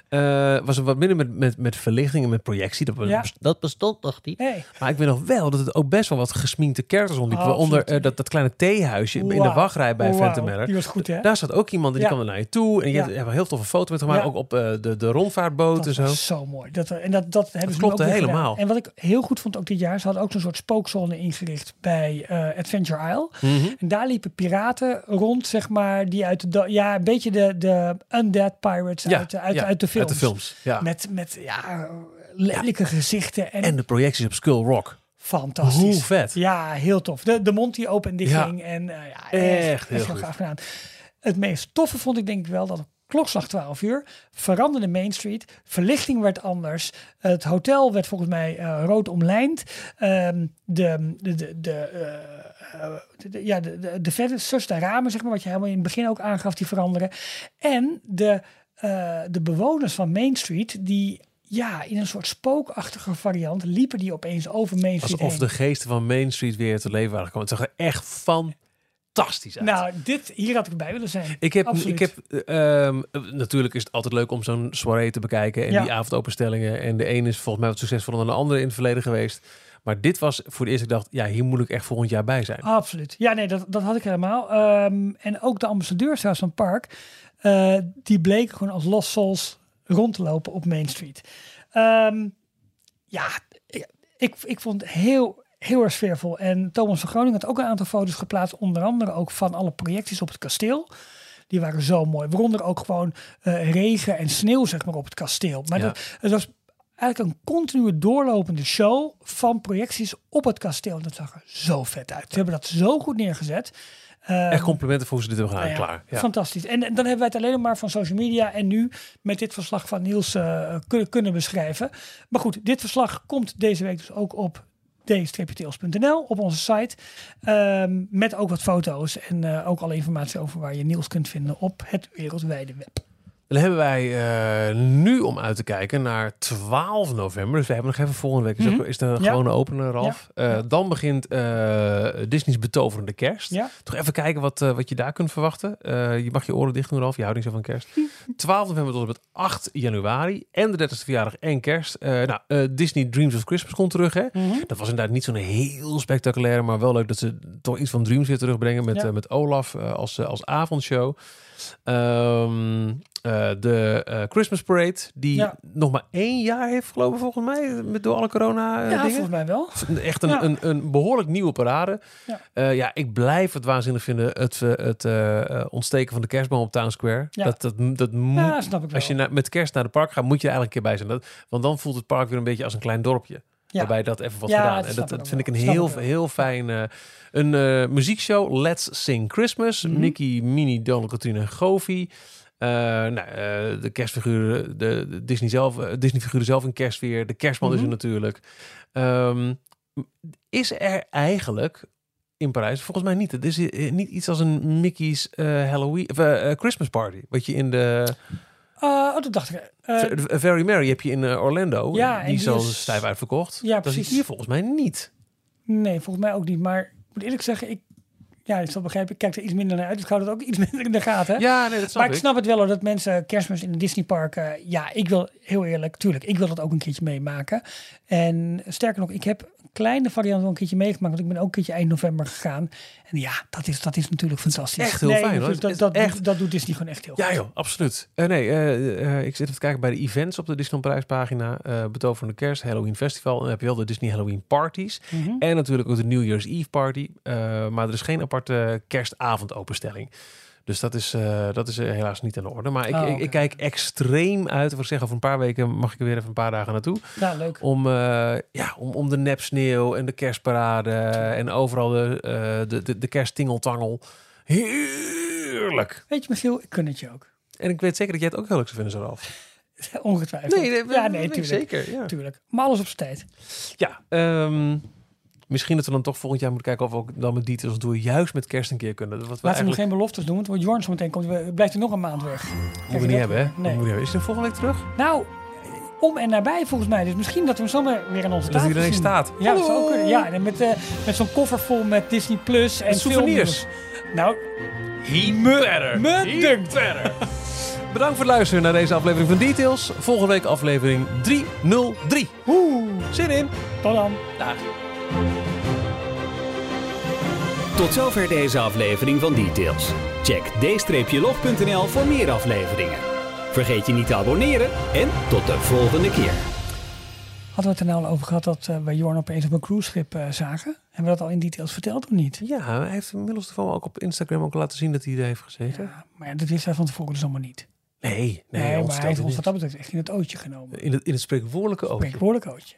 Eh, was er wat minder met, met, met verlichting en met projectie, dat, Ja. dat bestond nog niet. Maar ik weet nog wel dat het ook best wel wat gesminkte rondliepen. Oh, Waaronder absoluut. eh, dat, dat kleine theehuisje in de wachtrij bij Phantom Manor. Die was goed, hè? Daar zat ook iemand en die Ja. kwam er naar je toe. En je Ja. hebt, heel toffe foto met gemaakt. Ja. Ook op eh, de, de rondvaartboot en Dat zo. zo mooi. Dat, en dat, dat hebben ze nu klopte ook helemaal. gedaan. En wat ik heel goed vond ook dit jaar, ze hadden ook zo'n soort spookzone ingericht bij eh, Adventure Isle. Mhm. En daar liepen piraten rond, zeg maar, die uit de, ja, een beetje de, de undead pirates Ja, uit, de- uit, ja, uit de films. Uit de films, ja. Met, met ja, lelijke gezichten en, En de projecties op Skull Rock. fantastisch. Hoe vet. Ja, heel tof. De, de mond die open en dicht ging. En eh, ja, Echt echt, heel gaaf gedaan. Het meest toffe vond ik denk ik wel dat op klokslag 12 uur veranderde Main Street. Verlichting werd anders. Het hotel werd volgens mij eh, rood omlijnd. Ehm, de, de, de, de, eh, eh, de- ja, de, de, ramen, zeg maar, wat je helemaal in het begin ook aangaf, die veranderen. En de, de bewoners van Main Street, die ja, in een soort spookachtige variant liepen die opeens over Main Street Alsof heen. de geesten van Main Street weer te leven waren gekomen. Het zag er echt fantastisch uit. Nou, dit, hier had ik bij willen zijn. ik heb, absoluut. ik heb ehm, natuurlijk is het altijd leuk om zo'n soirée te bekijken. En Ja. die avondopenstellingen. En de ene is volgens mij wat succesvoller dan de andere in het verleden geweest. Maar dit was voor het eerst, ik dacht, ja, hier moet ik echt volgend jaar bij zijn. Absoluut. Ja, nee, dat, dat had ik helemaal. Ehm, en ook de ambassadeurs van het park, eh, die bleken gewoon als lost souls rond te lopen op Main Street. Ehm, ja, ik, ik, ik vond het heel, heel erg sfeervol. En Thomas van Groningen had ook een aantal foto's geplaatst, onder andere ook van alle projecties op het kasteel. Die waren zo mooi. Waaronder ook gewoon eh, regen en sneeuw zeg maar, op het kasteel. Maar Ja. dat, het was eigenlijk een continue doorlopende show van projecties op het kasteel. En dat zag er zo vet uit. Ze hebben dat zo goed neergezet. Ehm, Echt complimenten voor hoe ze dit hebben gedaan. nou ja, Klaar. Ja. Fantastisch. En, en dan hebben wij het alleen nog maar van social media en nu met dit verslag van Niels eh, kunnen, kunnen beschrijven. Maar goed, dit verslag komt deze week dus ook op d-tails.nl op onze site. Ehm, met ook wat foto's en eh, ook alle informatie over waar je Niels kunt vinden op het wereldwijde web. Dan hebben wij eh, nu om uit te kijken naar 12 november. Dus we hebben nog even volgende week. Is, ook, Mhm. is de Ja. gewone opener, Ralf. Ja. Eh. Dan begint eh, Disney's betoverende kerst. Ja, Toch even kijken wat, wat je daar kunt verwachten. Je mag je oren dicht doen, Ralf. Je houdt niet zo van kerst. 12 november tot en met 8 januari. En de 30ste verjaardag en kerst. Nou, Disney Dreams of Christmas komt terug, hè? Dat was inderdaad niet zo'n heel spectaculaire, maar wel leuk dat ze toch iets van Dreams weer terugbrengen met, met Olaf als, als avondshow. Ehm, eh, de eh, Christmas Parade, die Ja. nog maar één jaar heeft gelopen volgens mij, met door alle corona eh, ja, dingen. volgens mij wel. Echt een, Ja. een, een behoorlijk nieuwe parade. Ja. Ja. ja, ik blijf het waanzinnig vinden. Het, het ontsteken van de kerstboom op Town Square. Ja. Dat, dat, dat moet, Ja, snap ik wel. als je na- met kerst naar de park gaat, moet je er eigenlijk een keer bij zijn. Dat, want dan voelt het park weer een beetje als een klein dorpje. Ja. Waarbij dat even wordt Ja, gedaan. dat En dat, vind ik een Snap heel, heel fijn... eh, een eh, muziekshow, Let's Sing Christmas. Mhm. Nicky, Mini, Donald, Katrina en Goofy. Eh, nou, eh, de kerstfiguren, de, de Disney zelf, eh, Disney figuren zelf in kerstweer. De kerstman is er Mhm. natuurlijk. Ehm, is er eigenlijk in Parijs volgens mij niet. Het is eh, niet iets als een Mickey's eh, Halloween of, eh, eh, Christmas party. Wat je in de Eh, oh, dat dacht ik. eh, Very Merry heb je in eh, Orlando. Ja, die is al stijf uitverkocht. Ja, Dat is precies. hier volgens mij niet. nee, volgens mij ook niet. Maar ik moet eerlijk zeggen, ik, ja, ik zal begrijpen, ik kijk er iets minder naar uit. Ik hou dat ook iets minder in de gaten. Ja, nee, dat snap maar ik ik. snap het wel hoor, dat mensen kerstmis in een Disneypark... eh, ja, ik wil heel eerlijk, tuurlijk, ik wil dat ook een keertje meemaken. En sterker nog, ik heb een kleine variant wel een keertje meegemaakt. Want ik ben ook een keertje eind november gegaan. En ja, dat is, dat is natuurlijk fantastisch. echt heel fijn, hoor. dus Dat, dat, echt- dat doet Disney gewoon echt heel Ja goed. joh, absoluut. Eh, nee, eh, eh, ik zit even te kijken bij de events op de Disneyland Parijs pagina. eh Betoverende Kerst, Halloween Festival. En dan heb je wel de Disney Halloween Parties. Mhm. En natuurlijk ook de New Year's Eve Party. Maar er is geen aparte kerstavondopenstelling. Dus dat is, eh, dat is eh, helaas niet de orde. Maar ik, Oh, ik, kijk extreem uit. Wat ik zeg, over een paar weken mag ik er weer even een paar dagen naartoe. Ja, leuk. Om, eh, ja, om, om de nepsneeuw en de kerstparade en overal de, eh de, de, de kersttingeltangel. Heerlijk. Weet je, Michiel, ik kun het je ook. En ik weet zeker dat jij het ook heel leuk zou vinden, Ralf. Ongetwijfeld. ja, nee, weet ik tuurlijk. zeker. Ja, Tuurlijk. Maar alles op zijn tijd. ja ehm, misschien dat we dan toch volgend jaar moeten kijken of we ook dan met details doen, juist met kerst een keer kunnen. Wat we Laten we nog eigenlijk geen beloftes doen, want Jorn zo meteen komt. we- Blijft er nog een maand weg. moeten we niet hebben, hè? Nee. Hebben. Is het volgende week terug? Nou, om en nabij volgens mij. Dus misschien dat we hem zomaar weer in onze Dat hij tafel er zien. staat. Ja, dat zou kunnen. Ja, en met, eh, met zo'n koffer vol met Disney Plus en En souvenirs. Nou, Me verder. me. Bedankt voor het luisteren naar deze aflevering van Details. Volgende week aflevering 303. Oeh, Zin in. tot dan. Dag. Tot zover deze aflevering van Details. Check d-log.nl voor meer afleveringen. Vergeet je niet te abonneren en tot de volgende keer. Hadden we het er nou al over gehad dat eh, wij Jorn opeens op een cruiseschip eh, zagen? Hebben we dat al in details verteld of niet? Ja, hij heeft inmiddels toevallig ook op Instagram ook laten zien dat hij er heeft gezeten. Ja, maar ja, dat wist hij van tevoren dus allemaal niet. Nee, nee, Nee, ons maar hij heeft ons wat dat betreft echt in het ootje genomen. In het, in het spreekwoordelijke oogje. Spreekwoordelijk ootje.